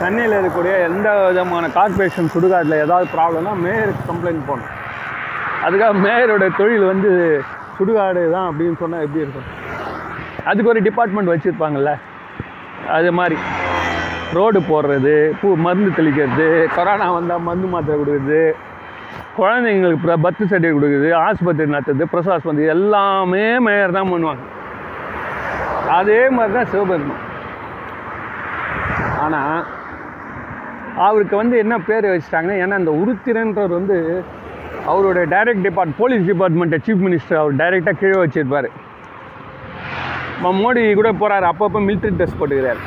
சென்னையில் இருக்கக்கூடிய எந்த விதமான கார்ப்பரேஷன் சுடுகாட்டில் ஏதாவது ப்ராப்ளம்னா மேயருக்கு கம்ப்ளைண்ட் போகணும் அதுக்காக மேயரோட தொழில் வந்து சுடுகாடு தான் அப்படின்னு சொன்னால் எப்படி இருக்கும்? அதுக்கு ஒரு டிபார்ட்மெண்ட் வச்சுருப்பாங்கல்ல? அது மாதிரி. ரோடு போடுறது பூ மருந்து தெளிக்கிறது கொரோனா வந்தால் மருந்து மாத்திரை கொடுக்குறது குழந்தைங்களுக்கு ப்ர- பர்த் சர்டிஃபிகேட் கொடுக்குறது ஆஸ்பத்திரி நடத்துறது பிரசவ ஆஸ்பத்திரி எல்லாமே மேயர் தான் பண்ணுவாங்க. அதே மாதிரி தான் சிவபெருமான். ஆனால் அவருக்கு வந்து என்ன பேர் வச்சுட்டாங்கன்னா ஏன்னா அந்த உருத்திரன்றவர் வந்து அவருடைய டைரக்ட் டிபார்ட் போலீஸ் டிபார்ட்மெண்ட்டை சீஃப் மினிஸ்டர் அவர் டைரெக்டாக கீழே வச்சிருப்பார். மோடி கூட போகிறார் அப்பப்போ மிலிட்ரி ட்ரெஸ் போட்டுக்கிறார்.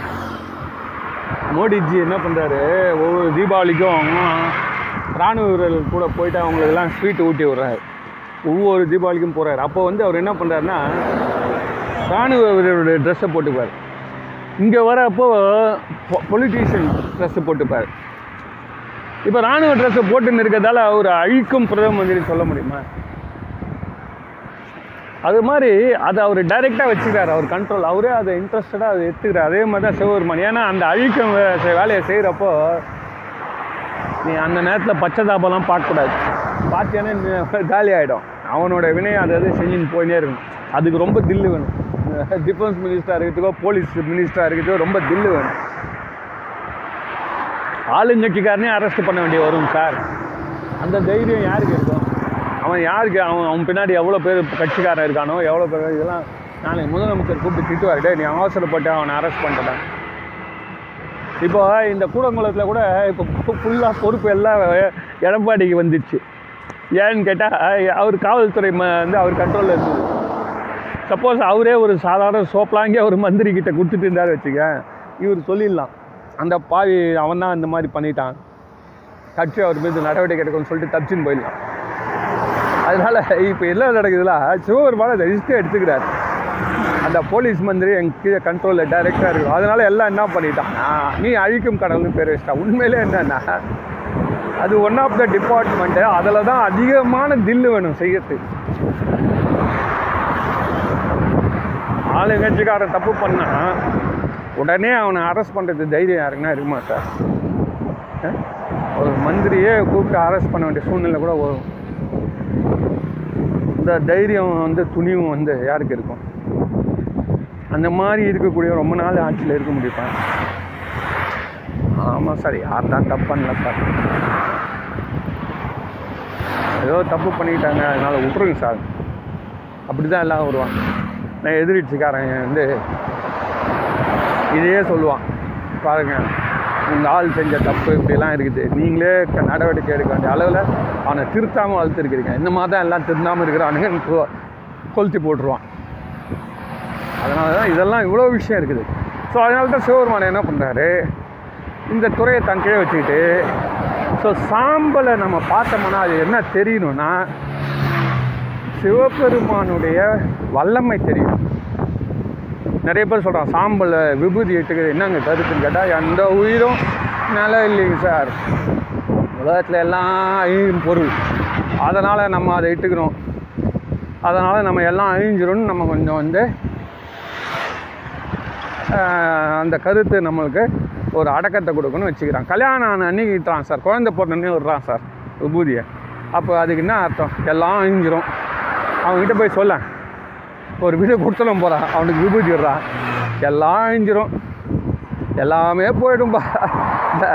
மோடிஜி என்ன பண்ணுறாரு ஒவ்வொரு தீபாவளிக்கும் ராணுவ வீரர்கள் கூட போயிட்டு அவங்களுக்கெல்லாம் ஸ்வீட் ஊட்டி விடுறாரு. ஒவ்வொரு தீபாவளிக்கும் போகிறார் அப்போ வந்து அவர் என்ன பண்ணுறாருன்னா ராணுவ வீரருடைய ட்ரெஸ்ஸை போட்டுப்பார். இங்கே வரப்போ பொலிட்டீஷியன் ட்ரெஸ்ஸு போட்டுப்பார். இப்போ ராணுவ ட்ரெஸ்ஸை போட்டுன்னு இருக்கிறதால அவர் அழிக்கும் பிரதம மந்திரி சொல்ல முடியுமா? அது மாதிரி அதை அவர் டைரெக்டாக வச்சுக்கிறார். அவர் கண்ட்ரோல் அவரே அதை இன்ட்ரெஸ்டடாக அதை எடுத்துக்கிறார். அதே மாதிரி தான் சிவபெருமான். ஏன்னா அந்த அழிக்கும் வே- வேலையை செய்கிறப்போ நீ அந்த நேரத்தில் பச்சைதாபெல்லாம் பார்க்கக்கூடாது. பார்த்தேன்னா காலி ஆகிடும் அவனோட வினையை அதை எதுவும் செஞ்சுன்னு போயினே இருக்கும் அதுக்கு ரொம்ப தில்லு வேணும். டிஃபென்ஸ் மினிஸ்டராக இருக்கிறதுக்கோ போலீஸ் மினிஸ்டராக இருக்கிறதுக்கோ ரொம்ப தில்லு வேணும். ஆளுங்கட்சிக்காரனே அரெஸ்ட் பண்ண வேண்டிய வரும் சார் அந்த தைரியம் யாருக்கு இருக்கும் அவன் யாருக்கு? அவன் அவன் பின்னாடி எவ்வளோ பேர் கட்சிக்காரன் இருக்கானோ எவ்வளோ பேர் இதெல்லாம் நாளைக்கு முதலமைச்சர் கூப்பிட்டு திட்டுவார். டேய் நீ அவசரப்பட்டு அவனை அரெஸ்ட் பண்ணிட்டேன் இப்போ இந்த கூடங்குளத்தில் கூட இப்போ ஃபுல்லாக பொறுப்பு எல்லாம் எடப்பாடிக்கு வந்துடுச்சு ஏன்னு கேட்டால் அவர் காவல்துறை ம வந்து அவர் கண்ட்ரோலில் இருந்தது. சப்போஸ் அவரே ஒரு சாதாரண சோப்லாங்கே ஒரு மந்திரி கிட்ட கொடுத்துட்டு இருந்தாரு வச்சுக்க இவர் சொல்லிடலாம். அந்த பாவி அவன் தான் இந்த மாதிரி பண்ணிட்டான். கட்சி அவர் மீது நடவடிக்கை எடுக்கணும்னு சொல்லிட்டு தப்பிச்சுன்னு போயிடலாம். அதனால் இப்போ என்ன நடக்குதுல சிவபெருமான அந்த ரிஸ்க்கை எடுத்துக்கிறார். அந்த போலீஸ் மந்திரி என் கீழே கண்ட்ரோலில் டைரெக்டாக இருக்கும் அதனால் எல்லாம் என்ன பண்ணிட்டான்? நீ அழிக்கும் கடவுள்னு பேர் வச்சிட்டான் உண்மையிலே என்னென்னா அது ஒன் ஆஃப் த டிபார்ட்மெண்ட்டு அதில் தான் அதிகமான தில்லு வேணும் செய்யறதுக்கு. ஆளுங்கட்சிக்காரன் தப்பு பண்ணால் உடனே அவனை அரெஸ்ட் பண்ணுறது தைரியம் யாருக்குன்னா இருக்குமா சார்? ஒரு மந்திரியே கூப்பிட்டு அரெஸ்ட் பண்ண வேண்டிய சூழ்நிலை கூட வரும். இந்த தைரியம் வந்து துணிவும் வந்து யாருக்கு இருக்கும்? அந்த மாதிரி இருக்கக்கூடிய ரொம்ப நாள் ஆட்சியில் இருக்க முடியுமா? ஆமாம் சார் யார் தான் தப்பு பண்ணல சார்? ஏதோ தப்பு பண்ணிக்கிட்டாங்க அதனால் விட்ருங்க சார். அப்படி தான் எல்லாம் வருவாங்க. நான் எதிர்கட்சிக்காரன் வந்து இதையே சொல்லுவான். பாருங்கள் இந்த ஆள் செஞ்ச தப்பு இப்படிலாம் இருக்குது. நீங்களே நடவடிக்கை எடுக்க வேண்டிய அளவில் அவனை திருத்தாமல் வளர்த்துருக்கிறீங்க. இந்த மாதிரி தான் எல்லாம் திருந்தாமல் இருக்கிறானுங்க கொ- கொளுத்தி போட்டுருவான். அதனால தான் இதெல்லாம் இவ்வளோ விஷயம் இருக்குது. ஸோ அதனால தான் சிவபெருமான் என்ன பண்ணுறாரு இந்த துறையை தன் கீழே வச்சுக்கிட்டு ஸோ சாம்பலை நம்ம பார்த்தோம்னா அது என்ன தெரியணும்னா சிவபெருமானுடைய வல்லமை தெரியும். நிறைய பேர் சொல்கிறான் சாம்பலை விபூதி இட்டுக்கிறது என்னங்க கருத்துன்னு கேட்டால் எந்த உயிரும் நிலம் இல்லைங்க சார். உலகத்தில் எல்லாம் அழியும் பொருள். அதனால் நம்ம அதை இட்டுக்கிறோம். அதனால் நம்ம எல்லாம் அழிஞ்சிரும்னு நம்ம கொஞ்சம் வந்து அந்த கருத்து நம்மளுக்கு ஒரு அடக்கத்தை கொடுக்கணும்னு வச்சுக்கிறான் கல்யாணம் ஆன அன்னைக்கு இட்டான் சார். குழந்தை போட்டோன்னே விட்றான் சார் விபூதியை. அப்போ அதுக்கு என்ன அர்த்தம்? எல்லாம் அழிஞ்சிரும். அவங்ககிட்ட போய் சொல்லேன். ஒரு வீடியோ கொடுத்தனும் போகிறான் அவனுக்கு விபூதி விடுறான் எல்லாம் அழிஞ்சிரும். எல்லாமே போயிடும்பா. இந்த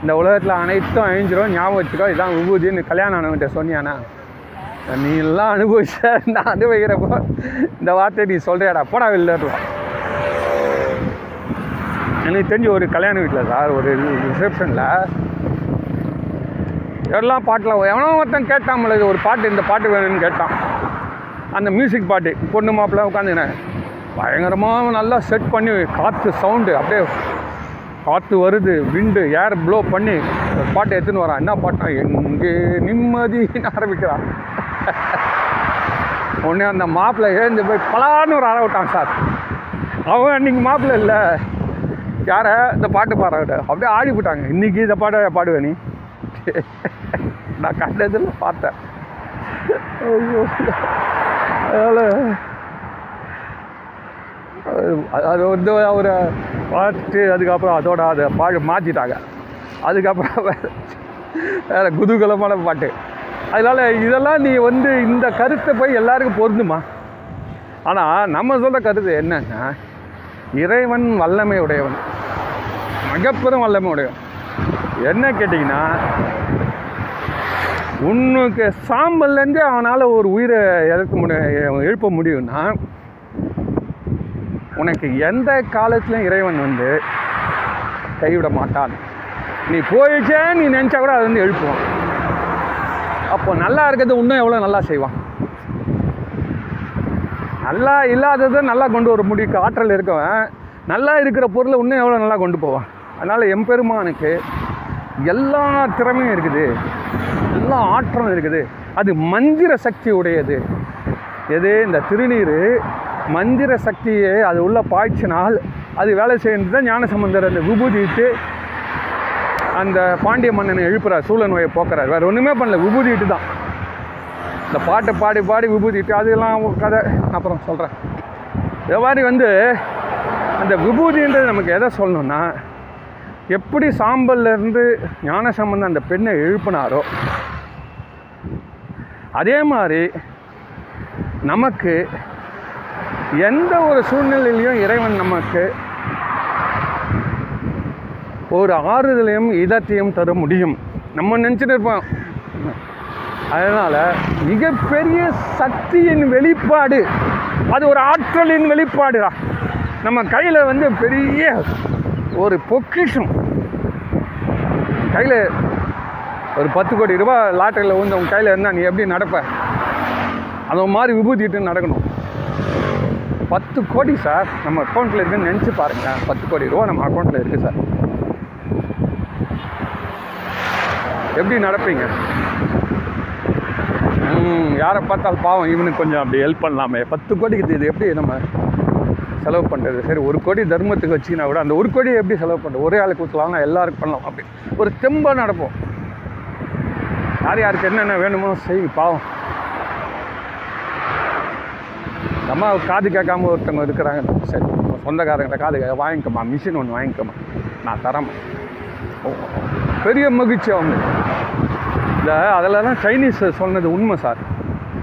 இந்த உலகத்தில் அனைத்தும் அழிஞ்சிரும். ஞாபகம் வச்சுக்கோ இதான் விபூதின்னு கல்யாணம் ஆனவன்கிட்ட சொன்னியானா? நீ எல்லாம் அனுபவிச்ச நான் அனுபவிக்கிறப்போ இந்த வார்த்தை நீ சொல்கிறேடா போடா வெளிலலாம் எனக்கு தெரிஞ்ச ஒரு கல்யாண வீட்டில் சார் ஒரு ரிசப்ஷனில் எல்லாம் பாட்டில் எவனோ ஒருத்தன் கேட்டான் இது. ஒரு பாட்டு இந்த பாட்டு வேணும்னு கேட்டான். அந்த மியூசிக் பாட்டு பொண்ணு மாப்பிள்ள உட்காந்துக்கினேன். பயங்கரமாக நல்லா செட் பண்ணி காற்று சவுண்டு அப்படியே காற்று வருது விண்டு ஏர் ப்ளோ பண்ணி பாட்டை எடுத்துன்னு வரான். என்ன பாட்டா? எங்கே நிம்மதின்னு ஆரம்பிக்கிறான் உடனே அந்த மாப்பிள்ளை எழுந்து போய் பலான்னு ஒரு அற விட்டான் சார். அவன் அன்றைக்கி மாப்பிள்ளை இல்லை. யார? இந்த பாட்டு பாடுறாட்ட அப்படியே ஆடி போட்டாங்க இன்றைக்கி இந்த பாட்டை பாடுவே நீ? நான் கண்டதில் பார்த்தேன். ஐயோ. அதனால் அது- அது வந்து அவரை பார்த்துட்டு அதுக்கப்புறம் அதோட அதை பாடு மாற்றிட்டாங்க அதுக்கப்புறம் வேறு குதூகலமான பாட்டு. அதனால் இதெல்லாம் நீ வந்து இந்த கருத்தை போய் எல்லாருக்கும் பொருந்துமா? ஆனால் நம்ம சொல்கிற கருத்து என்னன்னா இறைவன் வல்லமை உடையவன் மகப்பெரும் வல்லமை உடையவன் என்ன கேட்டிங்கன்னா உன்னுக்கு சாம்பல்லேருந்து அவனால் ஒரு உயிரை இழக்க முடியும் எழுப்ப முடியும்னா உனக்கு எந்த காலத்துலையும் இறைவன் வந்து கைவிட மாட்டான். நீ போயிடுச்சே நீ நினச்சா கூட அது வந்து எழுப்புவான். அப்போ நல்லா இருக்கிறது இன்னும் எவ்வளோ நல்லா செய்வான்? நல்லா இல்லாததை நல்லா கொண்டு வர முடியும் ஆற்றல் இருக்கவன். நல்லா இருக்கிற பொருளை இன்னும் எவ்வளோ நல்லா கொண்டு போவான்? அதனால் எம்பெருமானுக்கு எல்லா திறமையும் இருக்குது. எல்லா ஆற்றலும் இருக்குது. அது மந்திர சக்தி உடையது எது? இந்த திருநீர். மந்திர சக்தியை அது உள்ள பாய்ச்சினால் அது வேலை செய்யறது தான் ஞானசம்பந்தர் அந்த விபூதிட்டு அந்த பாண்டிய மன்னனை எழுப்புறார் சூழ நோயை போக்குறார். வேறு ஒன்றுமே பண்ணல விபூதிட்டு தான். இந்த பாட்டை பாடி பாடி விபூதிட்டு அதெல்லாம் கதை. அப்புறம் சொல்கிறேன் இந்த மாதிரி வந்து அந்த விபூதின்றது நமக்கு எதை சொல்லணும்னா எப்படி சாம்பல்லேருந்து ஞானசம்பந்தம் அந்த பெண்ணை எழுப்பினாரோ அதே மாதிரி நமக்கு எந்த ஒரு சூழ்நிலையிலையும் இறைவன் நமக்கு ஒரு ஆறுதலையும் இதத்தையும் தர முடியும். நம்ம நினச்சிட்டு இருப்போம். அதனால் மிகப்பெரிய சக்தியின் வெளிப்பாடு அது ஒரு ஆற்றலின் வெளிப்பாடுடா. நம்ம கையில் வந்து பெரிய ஒரு பொக்கிஷம். கையில் ஒரு பத்து கோடி ரூபா லாட்டரியில் வந்து உன் கையில் இருந்தால் நீ எப்படி நடப்ப? அந்த மாதிரி விபூதிட்டு நடக்கணும். பத்து கோடி சார் நம்ம அக்கௌண்ட்டில் இருக்குன்னு நினச்சி பாருங்க. பத்து கோடி ரூபா நம்ம அக்கௌண்ட்டில் இருக்குது சார். எப்படி நடப்பீங்க? யாரை பார்த்தால் பாவம் இவனுக்கு கொஞ்சம் அப்படி ஹெல்ப் பண்ணலாமே. பத்து கோடிக்கு இது எப்படி நம்ம செலவு பண்ணுறது சரி ஒரு கோடி தர்மத்துக்கு வச்சுக்கினா கூட அந்த ஒரு கோடியை எப்படி செலவு பண்ணுறது ஒரே ஆளுக்கு ஊற்றலாம்னா எல்லாருக்கும் பண்ணலாம். அப்படி ஒரு தெம்பாக நடப்போம். யார் யாருக்கு என்னென்ன வேணுமோ செய் பாவம். நம்ம காது கேட்காம ஒருத்தவங்க இருக்கிறாங்க. சரி சொந்தக்காரங்களை சொந்தக்காரங்கிட்ட காது கேட்க வாங்கிக்கோமா மிஷின் ஒன்று வாங்கிக்கோமா நான் தரேன். பெரிய மகிழ்ச்சி அவங்க. இந்த அதில் சைனீஸ் சொன்னது உண்மை சார்.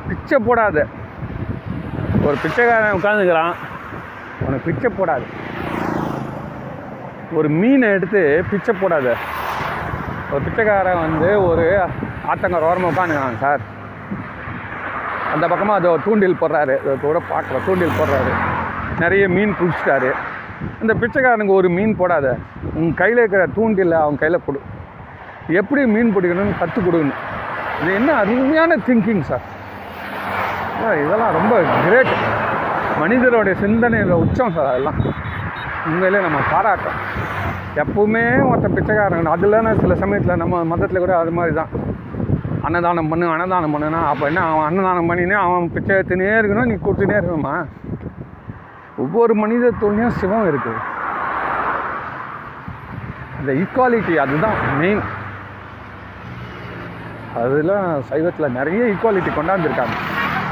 பிச்சை போடாத. ஒரு பிச்சைக்காரன் உட்காந்துக்கிறான் பிச்சை போடாது. ஒரு மீனை எடுத்து பிச்சை போடாத. ஒரு பிச்சைக்காரன் வந்து ஒரு ஆத்தங்கர ஓரமாக உட்காந்துக்கிறான் சார். அந்த பக்கமாக அதை தூண்டில் போடுறாரு. அதை கூட பார்க்குற தூண்டில் போடுறாரு. நிறைய மீன் பிடிச்சிட்டாரு அந்த பிச்சைக்காரனுக்கு ஒரு மீன் போடாத. உன் கையில் இருக்கிற தூண்டில் அவன் கையில் கொடு. எப்படி மீன் பிடிக்கணும்னு கற்றுக் கொடுக்கணும். இது என்ன அருமையான திங்கிங் சார் இதெல்லாம் ரொம்ப கிரேட் மனிதருடைய சிந்தனையில் உச்சம் சார் அதெல்லாம். உண்மையிலே நம்ம பாராட்டம் எப்பவுமே ஒருத்தன் பிச்சைக்காரங்க அதில் சில சமயத்தில் நம்ம மதத்தில் கூட அது மாதிரி தான். அன்னதானம் பண்ணு அன்னதானம் பண்ணுனா அப்போ என்ன அவன் அன்னதானம் பண்ணினே அவன் பிச்சை எடுத்துனே இருக்கணும் நீ கொடுத்துனே இருக்கணுமா? ஒவ்வொரு மனித தோல்லையும் சிவம் இருக்குது இந்த ஈக்குவாலிட்டி அதுதான் மெயின் அதெல்லாம் சைவத்தில் நிறைய ஈக்குவாலிட்டி கொண்டாந்துருக்காங்க.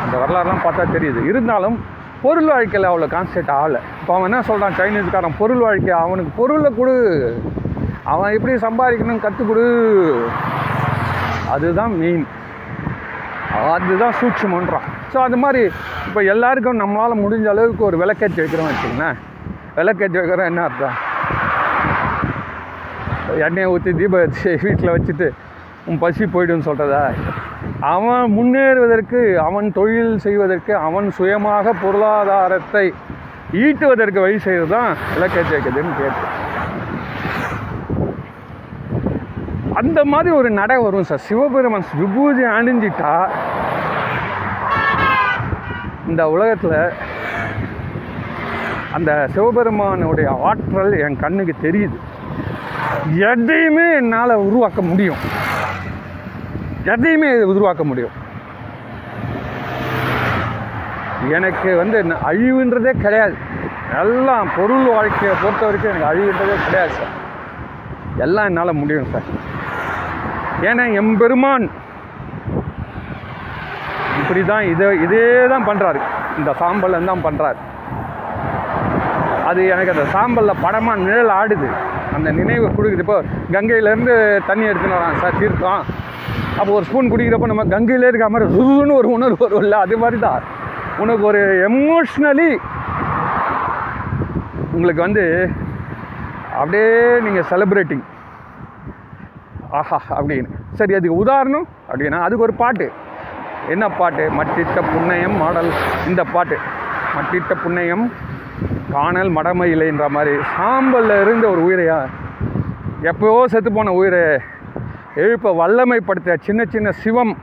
அந்த வரலாறுலாம் பார்த்தா தெரியுது. இருந்தாலும் பொருள் வாழ்க்கையில் அவ்வளோ கான்சென்ட் ஆகலை. இப்போ அவன் என்ன சொல்கிறான் சைனீஸ்காரன் பொருள் வாழ்க்கை அவனுக்கு பொருளை கொடு. அவன் எப்படி சம்பாதிக்கணும்னு கற்றுக் கொடு. அதுதான் மெயின் அதுதான் சூட்சமன்றான். ஸோ அது மாதிரி இப்போ எல்லாருக்கும் நம்மளால் முடிஞ்ச அளவுக்கு ஒரு விளக்கேற்றி வைக்கிறோம் வச்சுக்கோங்களேன். விளக்கேற்றி வைக்கிறோம் என்ன அர்த்தம்? எண்ணெயை ஊற்றி தீப வீட்டில் வச்சுட்டு உன் பசி போய்டுன்னு சொல்கிறதா அவன் முன்னேறுவதற்கு அவன் தொழில் செய்வதற்கு அவன் சுயமாக பொருளாதாரத்தை ஈட்டுவதற்கு வழி செய்கிறது தான் விளக்கேற்றி வைக்கிறதுன்னு கேட்டு அந்த மாதிரி ஒரு நடை வரும் சார். சிவபெருமான் விபூதி அணிஞ்சிட்டா இந்த உலகத்தில் அந்த சிவபெருமானுடைய ஆற்றல் என் கண்ணுக்கு தெரியுது. எதையுமே என்னால் உருவாக்க முடியும். எதையுமே உருவாக்க முடியும். எனக்கு வந்து அழிவுன்றதே கிடையாது. எல்லாம் பொருள் வாழ்க்கையை பொறுத்த வரைக்கும் எனக்கு அழிவுன்றதே கிடையாது சார். எல்லாம் என்னால் முடியும் சார். ஏன்னா எம்பெருமான் இப்படி தான் இதை இதே தான் பண்ணுறாரு இந்த சாம்பல் தான் பண்ணுறாரு அது எனக்கு அந்த சாம்பலில் படமாக நிழல் ஆடுது. அந்த நினைவை கொடுக்குது. இப்போ கங்கையிலேருந்து தண்ணி எடுத்துன்னு வரான் சார் தீர்த்தம். அப்போ ஒரு ஸ்பூன் குடிக்கிறப்போ நம்ம கங்கையிலே இருக்க மாதிரி ருன்னு ஒரு உணர்வு வரும்ல அது மாதிரி தான் உனக்கு ஒரு எமோஷ்னலி உங்களுக்கு வந்து அப்படியே நீங்கள் செலிப்ரேட்டிங் ஆஹா அப்படின்னு. சரி அதுக்கு உதாரணம் அப்படின்னா அதுக்கு ஒரு பாட்டு. என்ன பாட்டு? மட்டிட்ட புண்ணையம் மாடல். இந்த பாட்டு. மட்டிட்ட புண்ணையம் காணல் மடமை இல்லைன்ற மாதிரி. சாம்பலில் இருந்த ஒரு உயிரையா? எப்போவோ செத்து போன உயிரை. எழுப்ப வல்லமைப்படுத்த சின்ன சின்ன சிவம்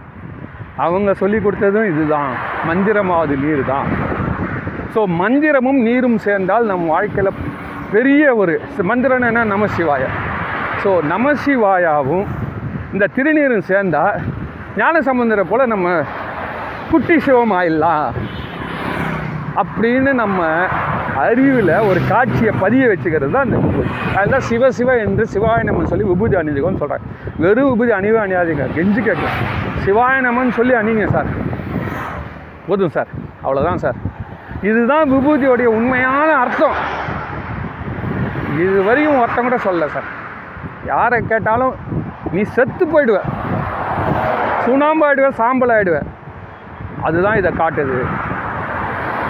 அவங்க சொல்லி கொடுத்ததும் இதுதான். மந்திரமாவது நீர் தான் ஸோ மந்திரமும் நீரும் சேர்ந்தால் நம் வாழ்க்கையில் பெரிய ஒரு மந்திரம் என்ன? நமசிவாயா ஸோ நமசிவாயாவும் இந்த திருநீரும் சேர்ந்தால் ஞான சம்பந்தரை போல் நம்ம குட்டி சிவம் ஆயிடலாம் அப்படின்னு நம்ம அறிவில் ஒரு காட்சியை பதிய வச்சுக்கிறது தான் இந்த விபூதி அதுதான் சிவ சிவ என்று சிவாய சொல்லி விபூதி அணிஞ்சுக்கோன்னு சொல்கிறாங்க வெறும் விபூதி அணிவே அணியாதீங்க. கெஞ்சு கேட்கலாம். சிவாய சொல்லி அணிங்க சார். போதும் சார். அவ்வளோதான் சார். இதுதான் விபூதியோடைய உண்மையான அர்த்தம். இது வரையும் ஒருத்தன் கூட சொல்லலை சார். யாரை கேட்டாலும் நீ செத்து போயிடுவ. சுண்ணாம்பு சாம்பல் ஆகிடுவ அதுதான் இதை காட்டுது.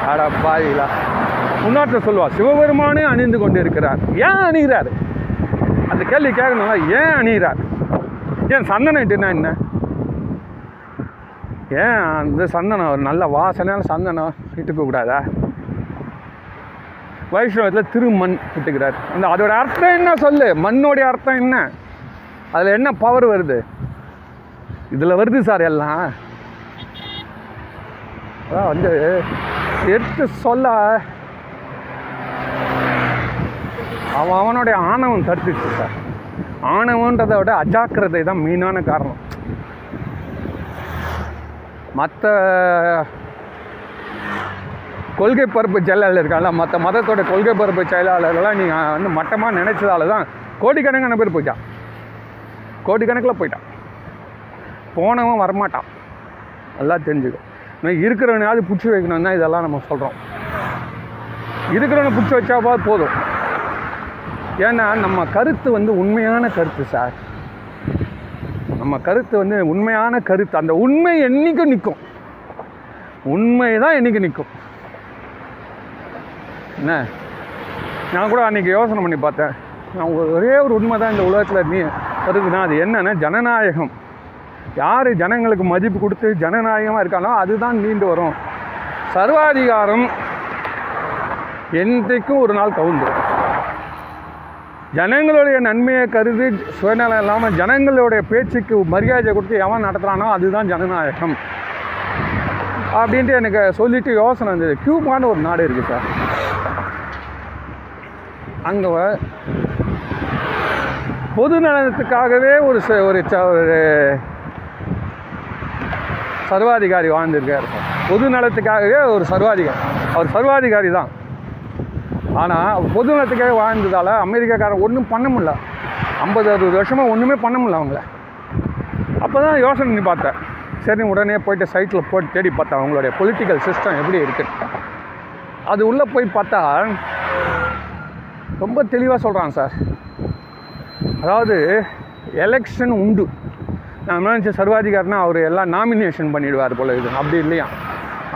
அட பாவிகளா முன்னாட்டில் சொல்லுவா சிவபெருமானே அணிந்து கொண்டு இருக்கிறார் ஏன் அணிகிறார்? அந்த கேள்வி கேட்கணும்னா ஏன் அணிகிறார்? ஏன் சந்தனம் என்ன? ஏன் அந்த சந்தனம் ஒரு நல்ல வாசனையான சந்தனம் இட்டுக்க கூடாதா? வைஷ்ணவத்தில் திருமண் இட்டுக்கிறார். அந்த அதோட அர்த்தம் என்ன சொல்லு? மண்ணோடைய அர்த்தம் என்ன? அதில் என்ன பவர் வருது? இதில் வருது சார் எல்லாம். அதான் வந்து எடுத்து சொல்ல அவன் அவனுடைய ஆணவம் தடுத்துச்சு சார். ஆணவன்றதை விட அஜாக்கிரதை தான் மெயினான காரணம். மற்ற கொள்கை பரப்பு செயலாளர் இருக்காங்கள மற்ற மதத்தோட கொள்கை பரப்பு செயலாளர்கள்லாம் நீங்கள் வந்து மட்டமாக நினச்சதால தான் கோடிக்கணக்கான பேர் போயிட்டான். கோடிக்கணக்கில் போயிட்டான். போனவன் வரமாட்டான். நல்லா தெரிஞ்சுக்கும் இன்னும் இருக்கிறவனையாவது பிடிச்சி வைக்கணும் தான் இதெல்லாம் நம்ம சொல்கிறோம் இருக்கிறவனை பிடிச்சி வச்சா போதும். ஏன்னா நம்ம கருத்து வந்து உண்மையான கருத்து சார் நம்ம கருத்து வந்து உண்மையான கருத்து. அந்த உண்மை என்னைக்கும் நிற்கும் உண்மை தான் என்னைக்கு நிற்கும் என்ன? நான் கூட அன்றைக்கி யோசனை பண்ணி பார்த்தேன். நான் ஒரே ஒரு உண்மை தான் இந்த உலகத்தில் நீ வருதுன்னா அது என்னென்னா ஜனநாயகம். யார் ஜனங்களுக்கு மதிப்பு கொடுத்து ஜனநாயகமாக இருக்கானோ அதுதான் நீண்டு வரும். சர்வாதிகாரம் என்றைக்கும் ஒரு நாள் கவுந்துடும் ஜனங்களுடைய நன்மையை கருதி சுயநலம் இல்லாமல் ஜனங்களுடைய பேச்சுக்கு மரியாதை கொடுத்து எவன் நடத்துகிறானோ அதுதான் ஜனநாயகம். அப்படின்ட்டு எனக்கு சொல்லிட்டு யோசனை இருந்தது கியூபான்னு ஒரு நாடு இருக்குது சார். அங்கே பொது நலத்துக்காகவே ஒரு ச- ஒரு ச- ஒரு சர்வாதிகாரி வாழ்ந்திருக்கார் பொது நலத்துக்காகவே ஒரு சர்வாதிகாரி அவர் சர்வாதிகாரி தான். ஆனால் பொது நலத்துக்காக வாழ்ந்ததால் அமெரிக்காக்காரன் ஒன்றும் பண்ண முடில ஐம்பது அறுபது வருஷமாக ஒன்றுமே பண்ண முடில அவங்கள. அப்போ தான் யோசனை பண்ணி பார்த்தேன். சரி உடனே போயிட்டு சைட்டில் போட்டு தேடி பார்த்தேன் அவங்களுடைய பொலிட்டிக்கல் சிஸ்டம் எப்படி இருக்குது அது உள்ளே போய் பார்த்தா ரொம்ப தெளிவாக சொல்கிறான் சார் அதாவது எலெக்ஷன் உண்டு. நான் நினச்ச சர்வாதிகாரனா அவர் எல்லாம் நாமினேஷன் பண்ணிடுவார் போல இது அப்படி இல்லையா?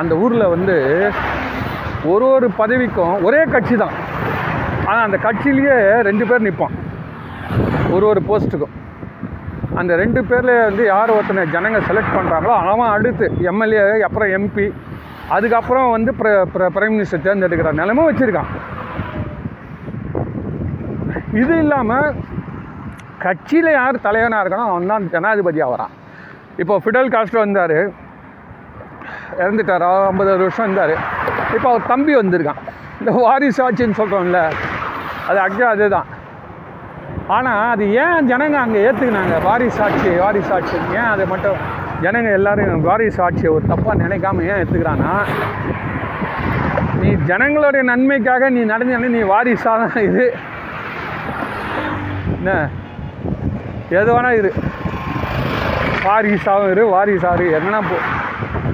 அந்த ஊரில் வந்து ஒரு ஒரு பதவிக்கும் ஒரே கட்சி தான். ஆனால் அந்த கட்சியிலேயே ரெண்டு பேர் நிற்பான் ஒரு ஒரு போஸ்ட்டுக்கும். அந்த ரெண்டு பேரில் வந்து யார் ஒருத்தனை ஜனங்க செலக்ட் பண்ணுறாங்களோ அவன் அடுத்து எம்எல்ஏ அப்புறம் எம்பி அதுக்கப்புறம் வந்து பிரைம் மினிஸ்டர் தேர்ந்தெடுக்கிற நிலைமை வச்சுருக்கான். இது இல்லாமல் கட்சியில் யார் தலைவனாக இருக்கானோ அவன் தான் ஜனாதிபதியாக வரான். இப்போ ஃபிடல் காஸ்ட்ரோ வந்தார். இறந்துட்டார். ஐம்பது வருஷம் இருந்தார். இப்போ அவர் தம்பி வந்திருக்கான். இந்த வாரிசு ஆட்சின்னு சொல்கிறோம்ல அது அக்கா அதுதான். ஆனால் அது ஏன் ஜனங்க அங்கே ஏற்றுக்கினாங்க வாரிசு ஆட்சி வாரிசு ஆட்சி. ஏன் அதை மட்டும் ஜனங்க எல்லோரும் வாரிசு ஆட்சியை ஒரு தப்பாக நினைக்காம ஏன் ஏற்றுக்கிறான்னா நீ ஜனங்களுடைய நன்மைக்காக நீ நடந்தாலும் நீ வாரிசாக தான் இது என்ன? எது வேணால் இரு. வாரிசாகவும் இரு வாரிசாரு என்னன்னா போ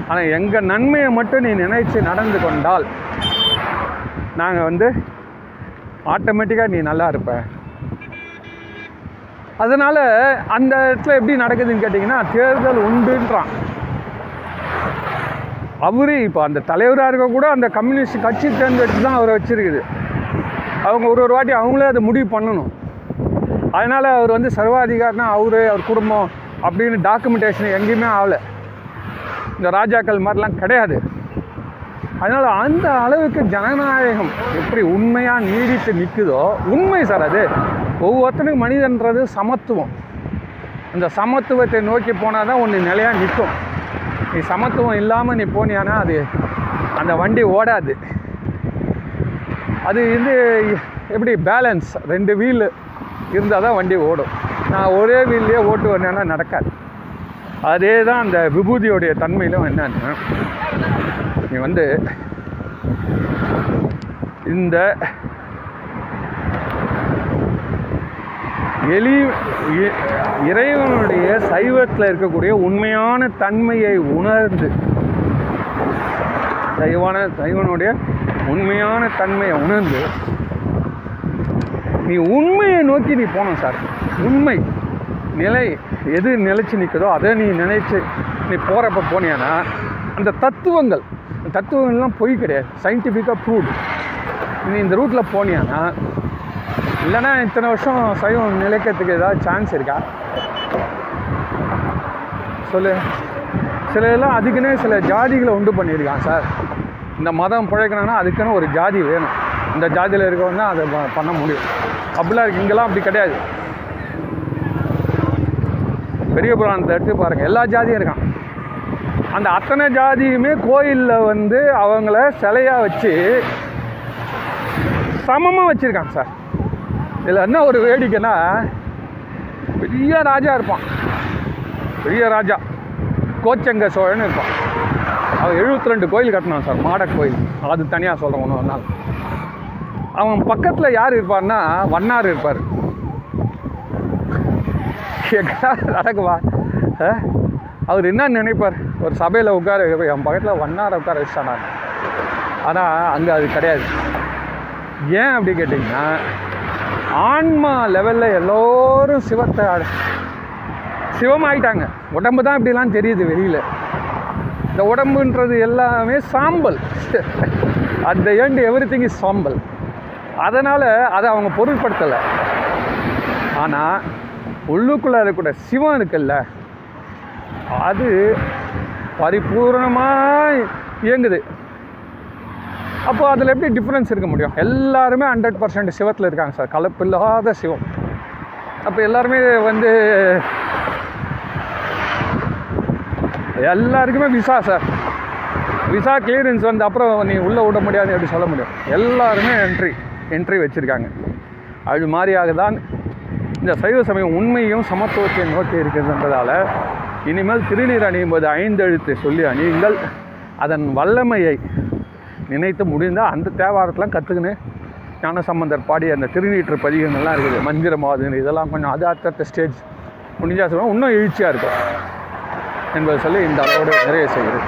ஆனால் எங்கள் நன்மையை மட்டும் நீ நினைச்சு நடந்து கொண்டால் நாங்கள் வந்து ஆட்டோமேட்டிக்காக நீ நல்லா இருப்ப. அதனால் அந்த இடத்துல எப்படி நடக்குதுன்னு கேட்டிங்கன்னா தேர்தல் உண்டுன்றான். அவரு இப்போ அந்த தலைவராக இருக்க கூட அந்த கம்யூனிஸ்ட் கட்சி தேர்ந்தெடுத்து தான் அவரை வச்சுருக்குது. அவங்க ஒரு ஒரு வாட்டி அவங்களே அதை முடிவு பண்ணணும். அதனால் அவர் வந்து சர்வாதிகாரினா அவர் அவர் குடும்பம் அப்படின்னு டாக்குமெண்டேஷன் எங்கேயுமே ஆகலை. இந்த ராஜாக்கள் மாதிரிலாம் கிடையாது. அதனால் அந்த அளவுக்கு ஜனநாயகம் எப்படி உண்மையாக நீடித்து நிற்குதோ உண்மை சார் அது. ஒவ்வொருத்தனுக்கும் மனிதன்றது சமத்துவம். அந்த சமத்துவத்தை நோக்கி போனால் தான் ஒன்று நிலையாக நிற்கும். நீ சமத்துவம் இல்லாமல் நீ போனியானா அது அந்த வண்டி ஓடாது. அது வந்து எப்படி பேலன்ஸ் ரெண்டு வீல் இருந்தால் தான் வண்டி ஓடும். நான் ஒரே வீல்லையே ஓட்டு வந்தேன்னா நடக்காது. அதே தான் அந்த விபூதியோடைய தன்மையிலும் என்னன்னா நீ வந்து இந்த எலி இ- இறைவனுடைய சைவத்தில் இருக்கக்கூடிய உண்மையான தன்மையை உணர்ந்து சைவான சைவனுடைய உண்மையான தன்மையை உணர்ந்து நீ உண்மையை நோக்கி நீ போகணும் சார். உண்மை நிலை எது நிலைச்சி நிற்குதோ அதை நீ நினைச்சு நீ போகிறப்ப போனியானா அந்த தத்துவங்கள் தத்துவங்கள்லாம் பொய் கிடையாது. சயின்டிஃபிக்காக ப்ரூவ்டு நீ இந்த ரூட்டில் போனியானா இல்லைன்னா இத்தனை வருஷம் சைவம் நிலைக்கிறதுக்கு ஏதாவது சான்ஸ் இருக்கா? சொல்லு. சில எல்லாம் அதுக்குன்னே சில ஜாதிகளை உண்டு பண்ணியிருக்கான் சார் இந்த மதம் பிழைக்கணும்னா அதுக்குன்னு ஒரு ஜாதி வேணும். இந்த ஜாதியில் இருக்கவங்க தான் அதை பண்ண முடியும். அப்படிலாம் இருக்கு இங்கெல்லாம் அப்படி கிடையாது. பெரிய புராணத்தை எடுத்து பாருங்கள் எல்லா ஜாதியும் இருக்கான். அந்த அத்தனை ஜாதியுமே கோயிலில் வந்து அவங்கள சிலையாக வச்சு சமமாக வச்சுருக்காங்க சார். இதில் என்ன ஒரு வேடிக்கைன்னா பெரிய ராஜா இருப்பான். பெரிய ராஜா. கோச்சங்க சோழன் இருப்பான். அவன் 72 ரெண்டு கோயில் கட்டினான் சார் மாட கோயில். அது தனியாக சொல்கிறேன் ஒன்று ஒரு நாள் அவன் பக்கத்தில் யார் இருப்பார்னா வண்ணார் இருப்பார். நடக்குவா அவர் என்ன நினைப்பார்? ஒரு சபையில் உட்கார என் பக்கத்தில் ஒன் ஹவர் உட்கார வச்சானா ஆனால் அங்கே அது கிடையாது. ஏன் அப்படி கேட்டிங்கன்னா ஆன்மா லெவலில் எல்லோரும் சிவத்தை அட- சிவமாயிட்டாங்க. உடம்பு தான் இப்படிலாம் தெரியுது வெளியில். இந்த உடம்புன்றது எல்லாமே சாம்பல். அந்த ஏண்டு எவ்ரி திங் இஸ் சாம்பல். அதனால் அதை அவங்க பொருட்படுத்தலை ஆனால் உள்ளுக்குள்ளே இருக்கக்கூடிய சிவம் இருக்குல்ல அது பரிபூர்ணமாக இயங்குது. அப்போ அதில் எப்படி டிஃப்ரென்ஸ் இருக்க முடியும்? எல்லாருமே ஹண்ட்ரட் பர்சன்ட் சிவத்தில் இருக்காங்க சார். கலப்பில்லாத சிவம். அப்போ எல்லாருமே வந்து எல்லாருக்குமே விசா சார். விசா கிளியரன்ஸ் வந்து அப்புறம் நீ உள்ளே விட முடியாது எப்படி சொல்ல முடியும். எல்லாருமே என்ட்ரி என்ட்ரி வச்சுருக்காங்க. அது மாதிரியாக தான் இந்த சைவ சமயம் உண்மையும் சமத்துவத்தையும் நோக்கி இருக்கிறதுன்றதால இனிமேல் திருநீர் அணியும் போது ஐந்தெழுத்தை சொல்லி அணியுங்கள். அதன் வல்லமையை நினைத்து முடிந்தால் அந்த தேவாரத்தெலாம் கற்றுக்கின்னு ஞானசம்பந்தர் பாடிய அந்த திருநீற்று பதிகங்கள்லாம் இருக்குது. மந்திரமாவது இதெல்லாம் கொஞ்சம் அது அடுத்த ஸ்டேஜ் முடிஞ்சா சொல்லுவோம் இன்னும் எழுச்சியாக இருக்கும். என்பதை சொல்லி இந்த அளவோடு நிறைய செய்கிறேன்.